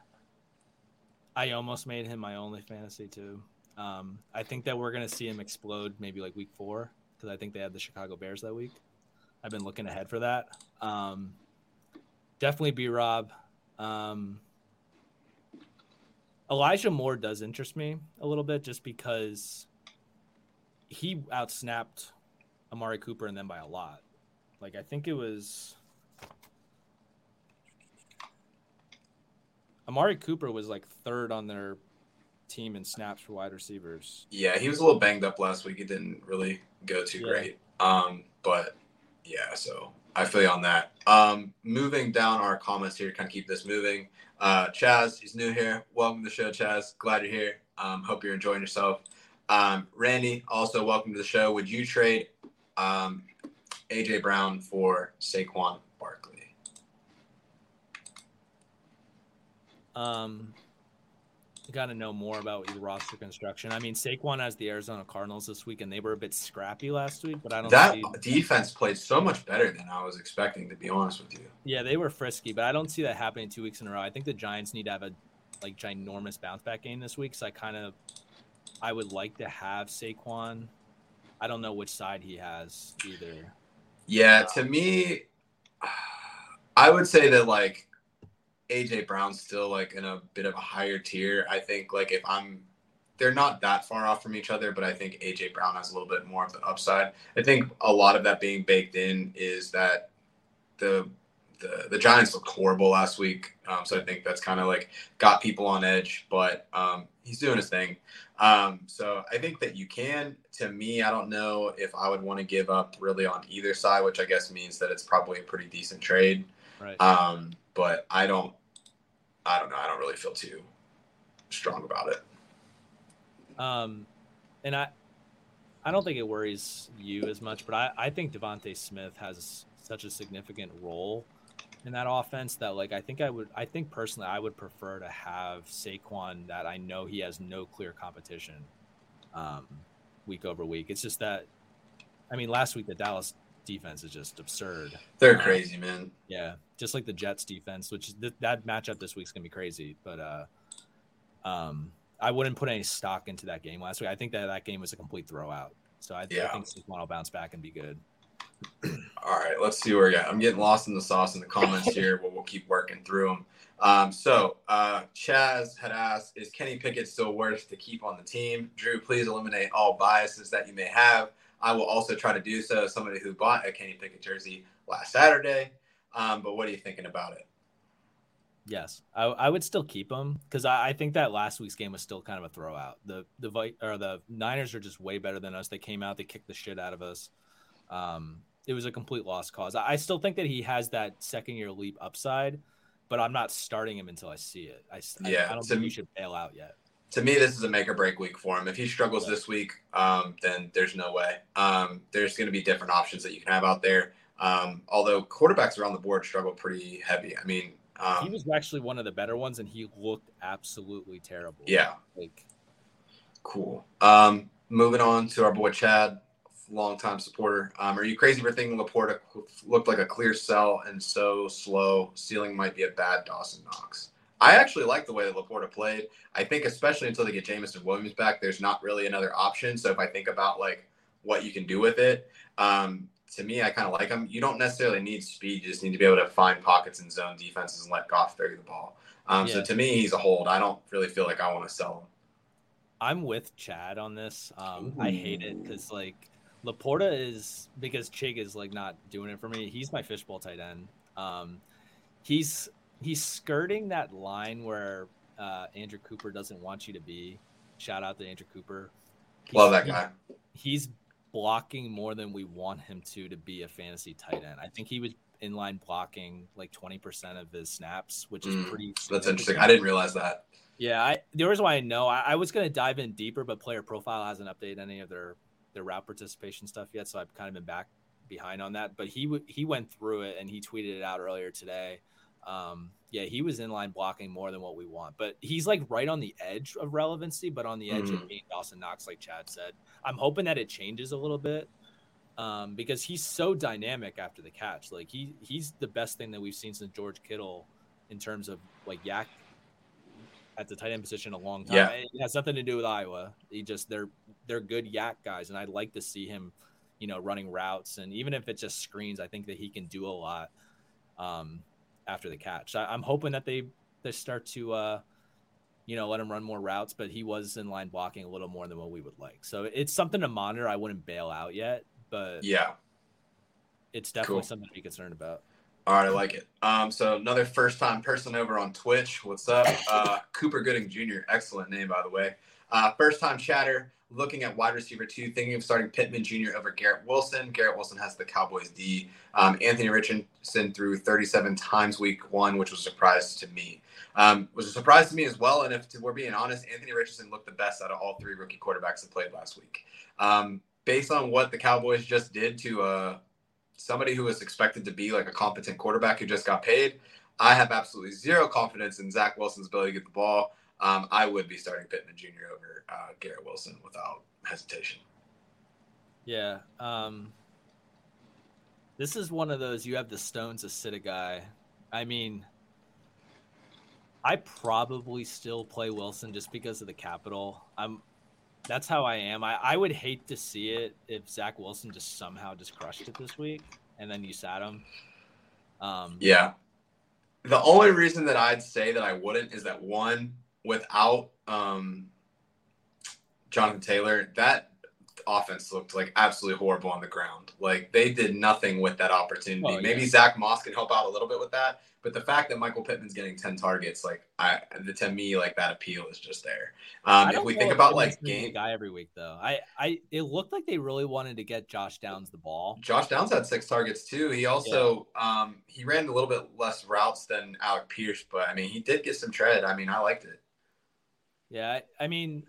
I almost made him my only fantasy too. Um, I think that we're gonna see him explode maybe like week four because I think they have the Chicago Bears that week. I've been looking ahead for that. Um, definitely B Rob. Um, Elijah Moore does interest me a little bit just because he outsnapped Amari Cooper and them by a lot. Like I think it was Amari Cooper was like third on their team in snaps for wide receivers. Yeah, he was a little banged up last week. He didn't really go too yeah. great. Um, but yeah, so I feel you on that. Um, moving down our comments here, kind of keep this moving. Uh, Chaz, he's new here. Welcome to the show, Chaz. Glad you're here. Um, hope you're enjoying yourself. Um, Randy, also welcome to the show. Would you trade um, AJ Brown for Saquon Barkley? Um, got to know more about the roster construction. I mean, Saquon has the Arizona Cardinals this week, and they were a bit scrappy last week. But I don't. That see... defense played so much better than I was expecting. To be honest with you. Yeah, they were frisky, but I don't see that happening two weeks in a row. I think the Giants need to have a like ginormous bounce back game this week. So I kind of, I would like to have Saquon. I don't know which side he has either. Yeah, to me, *sighs* I would say that like AJ Brown's still like in a bit of a higher tier. I think like if I'm they're not that far off from each other, but I think AJ Brown has a little bit more of the upside. I think a lot of that being baked in is that the the, the Giants looked horrible last week, um, so I think that's kind of like got people on edge. But um, he's doing his thing, um, so I think that you can. To me, I don't know if I would want to give up really on either side, which I guess means that it's probably a pretty decent trade. Right. Um, but I don't, I don't know. I don't really feel too strong about it. Um, and I, I don't think it worries you as much, but I, I think DeVonta Smith has such a significant role in that offense that like I think I would I think personally I would prefer to have Saquon that I know he has no clear competition um, week over week. It's just that I mean last week the Dallas defense is just absurd. They're um, crazy, man. Yeah, just like the Jets defense, which th- that matchup this week's gonna be crazy. But uh, um, I wouldn't put any stock into that game last week. I think that that game was a complete throwout. So I, yeah. I think Saquon will bounce back and be good. *clears throat* All right, let's see where we got. I'm getting lost in the sauce in the comments here, but we'll keep working through them. Um, so uh, Chaz had asked, "Is Kenny Pickett still worth to keep on the team?" Drew, please eliminate all biases that you may have. I will also try to do so. Somebody who bought a Kenny Pickett jersey last Saturday. Um, but what are you thinking about it? Yes, I, I would still keep him because I, I, think that last week's game was still kind of a throwout. The the or the Niners are just way better than us. They came out, they kicked the shit out of us. Um, it was a complete lost cause. I, I still think that he has that second year leap upside, but I'm not starting him until I see it. I, yeah, I, I don't think you should bail out yet to me, this is a make or break week for him. If he struggles yeah. this week, um, then there's no way. Um, there's going to be different options that you can have out there. Um, although quarterbacks around the board struggle pretty heavy. I mean, um, he was actually one of the better ones, and he looked absolutely terrible. Yeah. Like, cool. Um, moving on to our boy Chad, longtime supporter. Um, are you crazy for thinking LaPorta looked like a clear sell and so slow? Ceiling might be a bad Dawson Knox. I actually like the way that LaPorta played. I think especially until they get Jameson Williams back, there's not really another option. So if I think about like what you can do with it, um, to me, I kind of like him. You don't necessarily need speed; you just need to be able to find pockets in zone defenses and let Goff throw the ball. Um, yeah. So to me, he's a hold. I don't really feel like I want to sell him. I'm with Chad on this. Um, I hate it because like LaPorta is because Chig is like not doing it for me. He's my fishbowl tight end. Um, he's he's skirting that line where uh, Andrew Cooper doesn't want you to be. Shout out to Andrew Cooper. He's, Love that guy. he's blocking more than we want him to to be a fantasy tight end. I think he was inline blocking like 20% of his snaps, which is mm, pretty. That's interesting. I didn't realize that. Yeah, I, the reason why I know I, I was going to dive in deeper, but player profile hasn't updated any of their their route participation stuff yet, so I've kind of been back behind on that. But he he went through it and he tweeted it out earlier today. Um, yeah, he was in line blocking more than what we want, but he's like right on the edge of relevancy, but on the edge mm-hmm. of being Dawson Knox, like Chad said. I'm hoping that it changes a little bit. um, because he's so dynamic after the catch. Like he he's the best thing that we've seen since George Kittle in terms of like yak at the tight end position a long time. Yeah. It has nothing to do with Iowa. He just they're they're good yak guys, and I'd like to see him, you know, running routes and even if it's just screens, I think that he can do a lot um, after the catch. I, I'm hoping that they they start to. Uh, you know, let him run more routes, but he was in line blocking a little more than what we would like. So it's something to monitor. I wouldn't bail out yet, but Yeah. it's definitely Cool. something to be concerned about. All right, I like it. Um, so another first time person over on Twitch. What's up? Uh, Cooper Gooding Jr. Excellent name, by the way. Uh, first time chatter, looking at wide receiver two, thinking of starting Pittman Jr. over Garrett Wilson. Garrett Wilson has the Cowboys D. Um, Anthony Richardson threw 37 times week one, which was a surprise to me. Um, was a surprise to me as well. And if we're being honest, Anthony Richardson looked the best out of all three rookie quarterbacks that played last week. Um, based on what the Cowboys just did to uh, somebody who was expected to be like a competent quarterback who just got paid, I have absolutely zero confidence in Zach Wilson's ability to get the ball. Um, I would be starting Pittman Jr. over uh, Garrett Wilson without hesitation. Yeah. Um, this is one of those you have the stones to sit a guy. I mean, I probably still play Wilson just because of the capital. I'm that's how I am. I, I would hate to see it if Zach Wilson just somehow just crushed it this week and then you sat him. Um, Yeah. The only reason that I'd say that I wouldn't is that one, without um, Jonathan Taylor, that offense looked like absolutely horrible on the ground. Like they did nothing with that opportunity. Oh, yeah. Maybe Zach Moss can help out a little bit with that, but the fact that Michael Pittman's getting ten targets, like I, to me, like that appeal is just there. Um, if we think about like the game, guy every week though. I, I it looked like they really wanted to get Josh Downs the ball. Josh Downs had six targets too. He also um, he ran a little bit less routes than Alec Pierce, but I mean he did get some tread. I mean I liked it. Yeah, I, mean,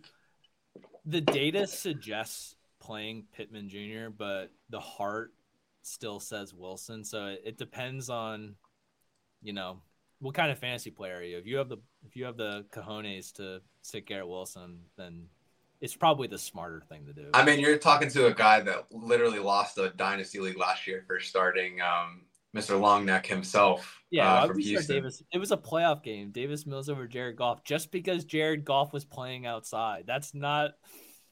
the data suggests playing Pittman Jr., but the heart still says Wilson. So it, it depends on, you know, what kind of fantasy player are you? If you have the if you have the cojones to sit Garrett Wilson, then it's probably the smarter thing to do. I mean, you're talking to a guy that literally lost a dynasty league last year for starting um, Mr. Longneck himself. yeah, uh, from Houston. Davis. It was a playoff game. Davis Mills over Jared Goff, just because Jared Goff was playing outside. That's not.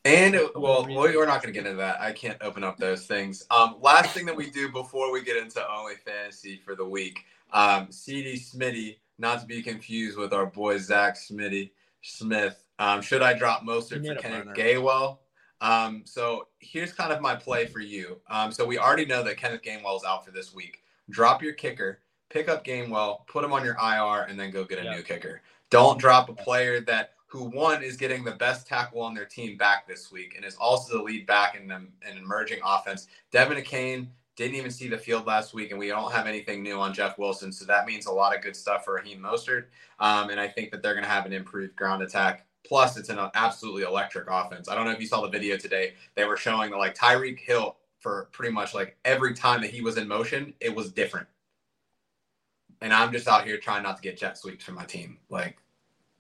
And well, we're not going to get into that. I can't open up those things. Um, last thing that we do before we get into only fantasy for the week, um, CD Smitty, not to be confused with our boy Zach Smitty Smith. Um, should I drop Mostert for Kenneth. Gainwell? Um, so here's kind of my play for you. Um, so we already know that Kenneth Gainwell is out for this week. Drop your kicker, pick up Gainwell, put him on your IR, and then go get a Yeah. new kicker. Don't drop a player that who one is getting the best tackle on their team back this week and is also the lead back in them an emerging offense. De'Von Achane didn't even see the field last week, and we don't have anything new on Jeff Wilson, so that means a lot of good stuff for Raheem Mostert. Um, and I think that they're going to have an improved ground attack. Plus, it's an absolutely electric offense. I don't know if you saw the video today. They were showing that like Tyreek Hill for pretty much like every time that he was in motion, it was different. And I'm just out here trying not to get jet sweeps for my team. Like,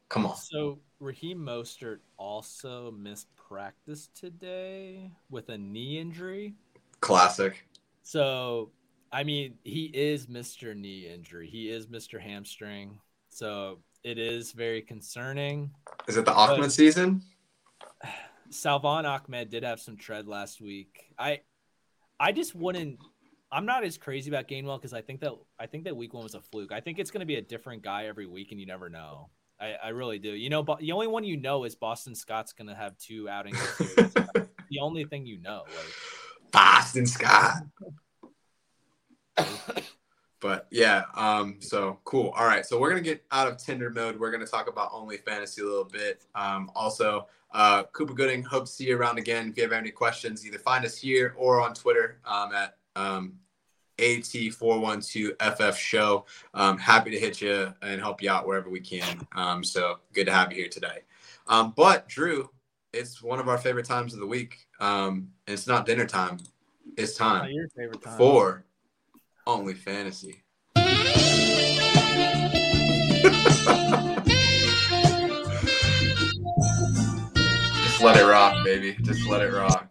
come on. So Raheem Mostert also missed practice today with a knee injury. Classic. So, I mean, he is Mr. Knee injury. He is Mr. Hamstring. So it is very concerning. Is it the Ahmed season? *sighs* Salvon Ahmed did have some tread last week. I, I just wouldn't. I'm not as crazy about Gainwell because I think that I think that week one was a fluke. I think it's going to be a different guy every week, and you never know. I, I really do. You know, but the only one you know is Boston Scott's going to have two outings. this year. That's *laughs* the only thing you know. Like, Boston Scott. But yeah, um, so cool. All right, so we're gonna get out of Tinder mode. We're gonna talk about only fantasy a little bit. Um, also, uh, Cooper Gooding, hope to see you around again. If you have any questions, either find us here or on Twitter um, at um, AT412FF Show. Um, happy to hit you and help you out wherever we can. Um, so good to have you here today. Um, but Drew, it's one of our favorite times of the week. Um, and it's not dinner time. It's time your favorite time. for only fantasy. Just let it rock, baby. Just let it rock.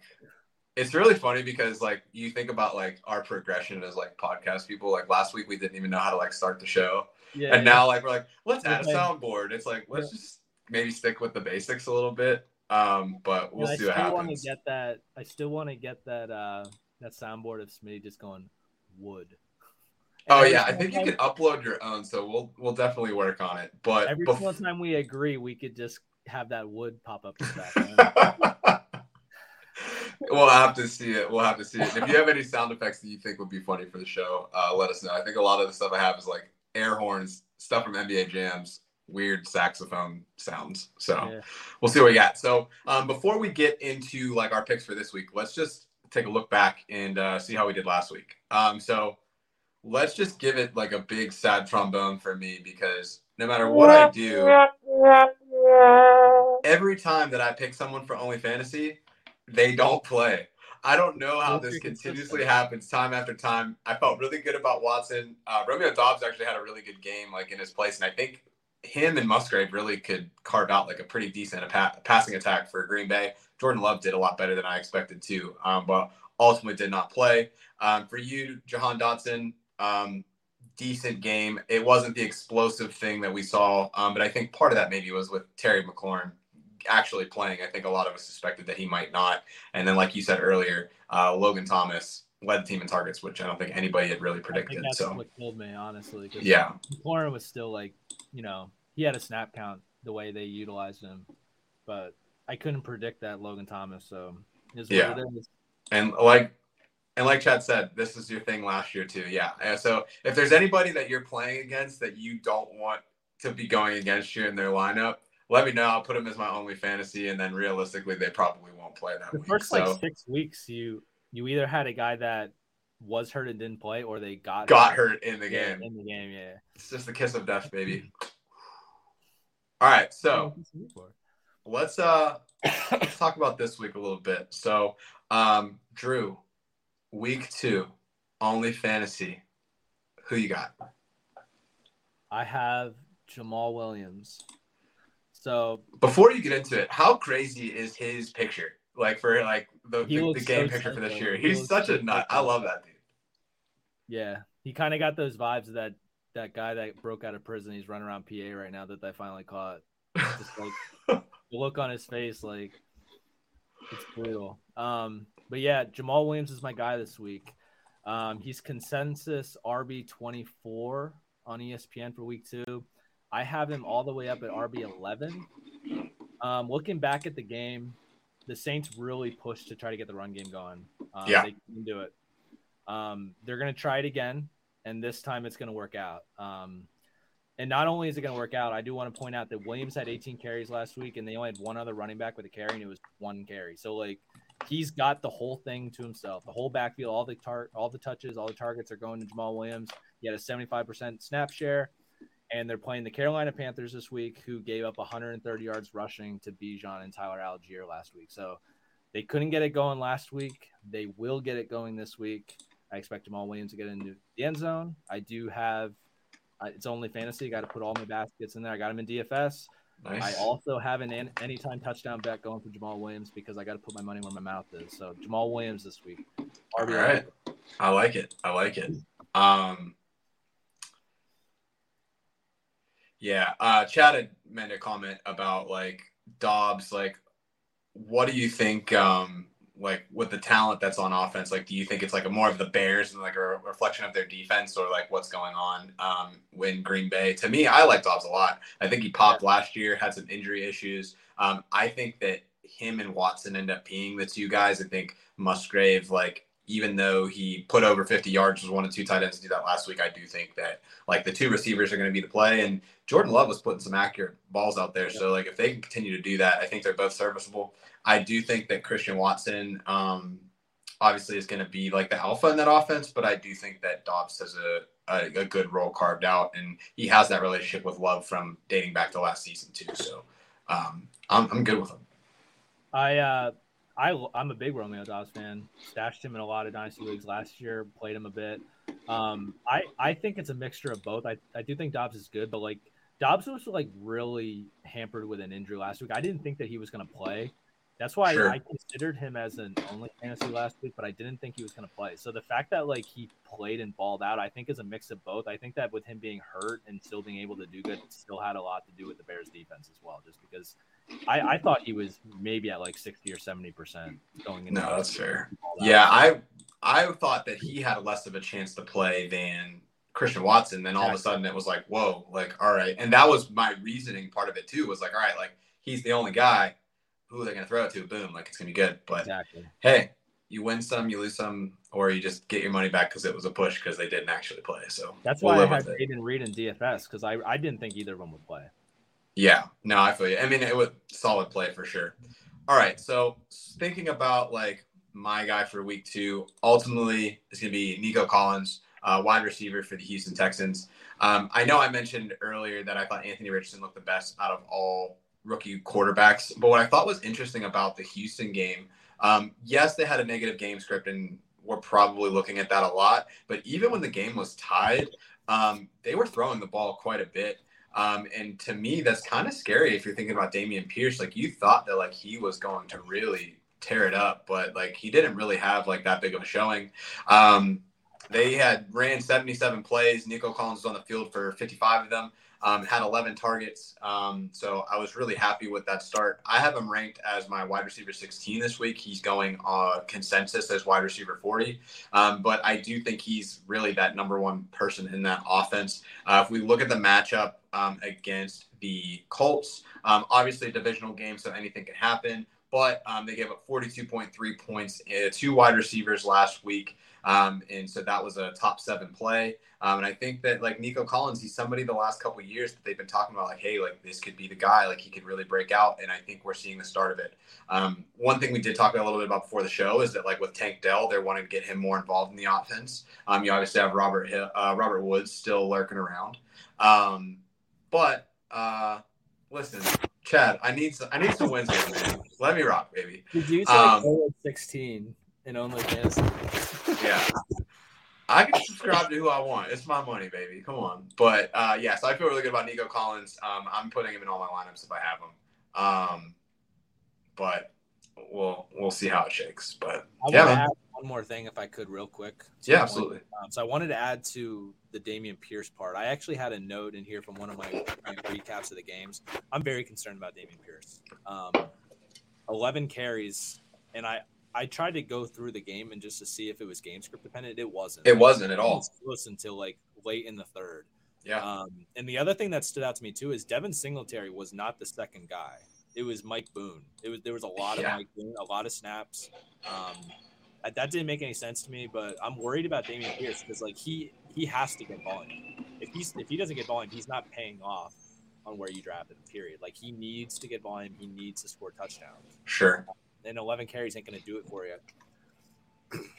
it's really funny because like you think about like our progression as like podcast people. Like last week we didn't even know how to like start the show, yeah, and yeah. now like we're like let's add a soundboard. It's like let's yeah. just maybe stick with the basics a little bit. Um, but we'll see what happens. I still want to get that. I still want to get that uh that soundboard of Smitty just going wood. And oh yeah, I think you can upload your own, so we'll we'll definitely work on it. But every bef- single time we agree, we could just have that wood pop up in the background. *laughs* we'll have to see it. We'll have to see it. If you have any sound effects that you think would be funny for the show, uh, let us know. I think a lot of the stuff I have is like air horns, stuff from NBA jams, weird saxophone sounds. So yeah. we'll see what we got. So um, before we get into like our picks for this week, let's just take a look back and uh, see how we did last week. Um, so let's just give it like a big sad trombone for me because no matter what I do, every time that I pick someone for Only Fantasy, they don't play. I don't know how this continuously happens time after time. I felt really good about Watson. Uh, Romeo Doubs actually had a really good game, like in his place, and I think him and Musgrave really could carve out like a pretty decent passing attack for Green Bay. Jordan Love did a lot better than I expected too, um, but ultimately did not play. Um, for you, Jahan Dotson, um, decent game. It wasn't the explosive thing that we saw, um, but I think part of that maybe was with Terry McLaurin actually playing. I think a lot of us suspected that he might not. And then, like you said earlier, uh, Logan Thomas led the team in targets, which I don't think anybody had really predicted. that's so what killed me, honestly. Yeah, McLaurin was still like, you know, he had a snap count the way they utilized him, but I couldn't predict that Logan Thomas. So yeah, and like and like Chad said, this is your thing last year too. Yeah. So if there's anybody that you're playing against that you don't want to be going against you in their lineup, let me know. I'll put them as my only fantasy, and then realistically, they probably won't play that. The week. first so, like six weeks, you you either had a guy that was hurt and didn't play, or they got got hurt, hurt in the game. In the game, yeah. It's just the kiss of death, baby. All right, so let's uh let's talk about this week a little bit. So, um, Drew, week two, only fantasy. Who you got? I have Jamaal Williams. So before you get into it, how crazy is his picture? Like for like the, the, the, game so picture for this year. He's he such a nut. I love that dude. Yeah. He kind of got those vibes of that that guy that broke out of prison. He's running around PA right now that they finally caught. Just like *laughs* the look on his face, like it's brutal. Um, but yeah, Jamaal Williams is my guy this week. Um, he's consensus RB twenty four on ESPN for week two. I have him all the way up at RB eleven. Um, looking back at the game, the Saints really pushed to try to get the run game going. Um, yeah, they can do it. Um, they're going to try it again, and this time it's going to work out. Um, and not only is it going to work out, I do want to point out that Williams had 18 carries last week, and they only had one other running back with a carry, and it was one carry. So like he's got the whole thing to himself. The whole backfield, all the tar- all the touches, all the targets are going to Jamaal Williams. He had a 75% snap share, and they're playing the Carolina Panthers this week, who gave up 130 yards rushing to Bijan and Tyler Allgeier last week. So they couldn't get it going last week. They will get it going this week. I expect Jamaal Williams to get into the end zone. I do have uh, it's only fantasy. I got to put all my baskets in there. I got him in DFS. Nice. I also have an anytime touchdown bet going for Jamaal Williams because I got to put my money where my mouth is. So Jamaal Williams this week. RBI. All right. I like it. I like it. Um, yeah. Uh, Chad had made a comment about like Doubs. Like, what do you think? Um, like with the talent that's on offense, like do you think it's like a more of the Bears and like a reflection of their defense or like what's going on um in Green Bay? To me, I like Doubs a lot. I think he popped last year, had some injury issues. Um, I think that him and Watson end up being the two guys. I think Musgrave, like even though he put over 50 yards, was one of two tight ends to do that last week. I do think that like the two receivers are going to be the play, and Jordan Love was putting some accurate balls out there. So like if they can continue to do that, I think they're both serviceable. I do think that Christian Watson um, obviously is going to be like the alpha in that offense, but I do think that Doubs has a, a, a, good role carved out, and he has that relationship with Love from dating back to last season too. So um, I'm, I'm good with him. I uh, I I'm a big Romeo Doubs fan. Stashed him in a lot of dynasty leagues last year. Played him a bit. Um, I I think it's a mixture of both. I I do think Doubs is good, but like Doubs was like really hampered with an injury last week. I didn't think that he was going to play That's why sure. I considered him as an only fantasy last week, but I didn't think he was going to play. So the fact that like he played and balled out, I think is a mix of both. I think that with him being hurt and still being able to do good, still had a lot to do with the Bears defense as well. Just because I, I thought he was maybe at like sixty or seventy percent going into. No, that's fair. Yeah, I I thought that he had less of a chance to play than Christian Watson. Then all of a sudden it was like, whoa, like all right, and that was my reasoning part of it too. Was like, all right, like he's the only guy who they're going to throw it to? Boom, like it's going to be good. But exactly. hey, you win some, you lose some, or you just get your money back because it was a push because they didn't actually play. So that's we'll why I had Jayden Reed in DFS because I, I didn't think either of them would play. Yeah, no, I feel you. I mean, it was solid play for sure. All right, so thinking about like my guy for week two, ultimately it's going to be Nico Collins, uh, wide receiver for the Houston Texans. Um, I know I mentioned earlier that I thought Anthony Richardson looked the best out of all rookie quarterbacks. But what I thought was interesting about the Houston game, um, yes, they had a negative game script, and we're probably looking at that a lot. But even when the game was tied, um, they were throwing the ball quite a bit. Um, and to me, that's kind of scary if you're thinking about Dameon Pierce. Like you thought that like he was going to really tear it up, but like he didn't really have like that big of a showing. Um, they had ran 77 plays. Nico Collins was on the field for 55 of them um, had 11 targets. Um, so I was really happy with that start. I have him ranked as my wide receiver 16 this week. He's going uh, consensus as wide receiver 40. Um, but I do think he's really that number one person in that offense. Uh, if we look at the matchup um, against the Colts, um, obviously a divisional game, so anything can happen. But um, they gave up 42.3 points uh, to wide receivers last week. Um, and so that was a top seven play. Um, and I think that like Nico Collins, he's somebody the last couple years that they've been talking about, like, hey, like this could be the guy, like he could really break out. And I think we're seeing the start of it. Um, one thing we did talk a little bit about before the show is that like with Tank Dell, they're wanting to get him more involved in the offense. Um, you obviously have Robert uh, Robert Woods still lurking around. Um, but uh, listen, Chad, I need some, I need some wins here, man. Let me rock, baby. Did you say um, 16 and only fantasy? yeah. I can subscribe to who I want. It's my money, baby. Come on. But uh, yeah, so I feel really good about Nico Collins. Um, I'm putting him in all my lineups if I have him. Um, but we'll we'll see how it shakes. But I yeah, add one more thing if I could, real quick. Yeah, absolutely. Um, so I wanted to add to the Dameon Pierce part. I actually had a note in here from one of my, my recaps of the games. I'm very concerned about Dameon Pierce. Um, 11 carries, and I I tried to go through the game and just to see if it was game script dependent. It wasn't. It wasn't at all. Close until like late in the third. Yeah. Um, and the other thing that stood out to me too is Devin Singletary was not the second guy. It was Mike Boone. It was there was a lot yeah. of Mike Boone, a lot of snaps. Um, that didn't make any sense to me, but I'm worried about Dameon Pierce because like he he has to get volume. If he's if he doesn't get volume, he's not paying off on where you drafted. Period. Like he needs to get volume. He needs to score touchdowns. Sure and 11 carries ain't going to do it for you. *clears throat*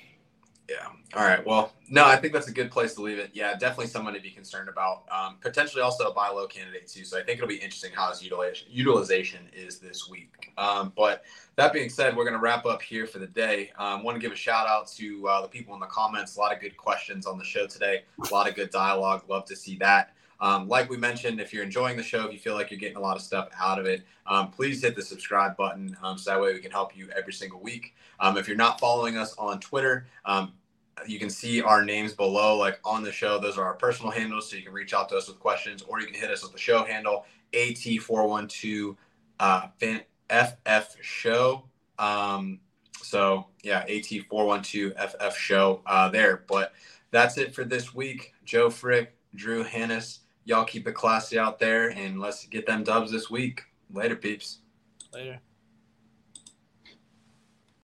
Yeah. All right. Well, no, I think that's a good place to leave it. Yeah, definitely someone to be concerned about. Um, potentially also a buy low candidate too. So I think it'll be interesting how his utilization utilization is this week. Um, but that being said, we're going to wrap up here for the day. Um, want to give a shout out to uh, the people in the comments. A lot of good questions on the show today. A lot of good dialogue. Love to see that. Um, like we mentioned, if you're enjoying the show, if you feel like you're getting a lot of stuff out of it, um, please hit the subscribe button um, so that way we can help you every single week. Um, if you're not following us on Twitter, um, you can see our names below, like on the show. Those are our personal handles, so you can reach out to us with questions, or you can hit us with the show handle AT412 uh, FF Show. Um, so yeah, AT412 FF Show uh, there. But that's it for this week. Joe Frick, Drew Hannis y'all keep it classy out there and let's get them dubs this week. Later, peeps. Later.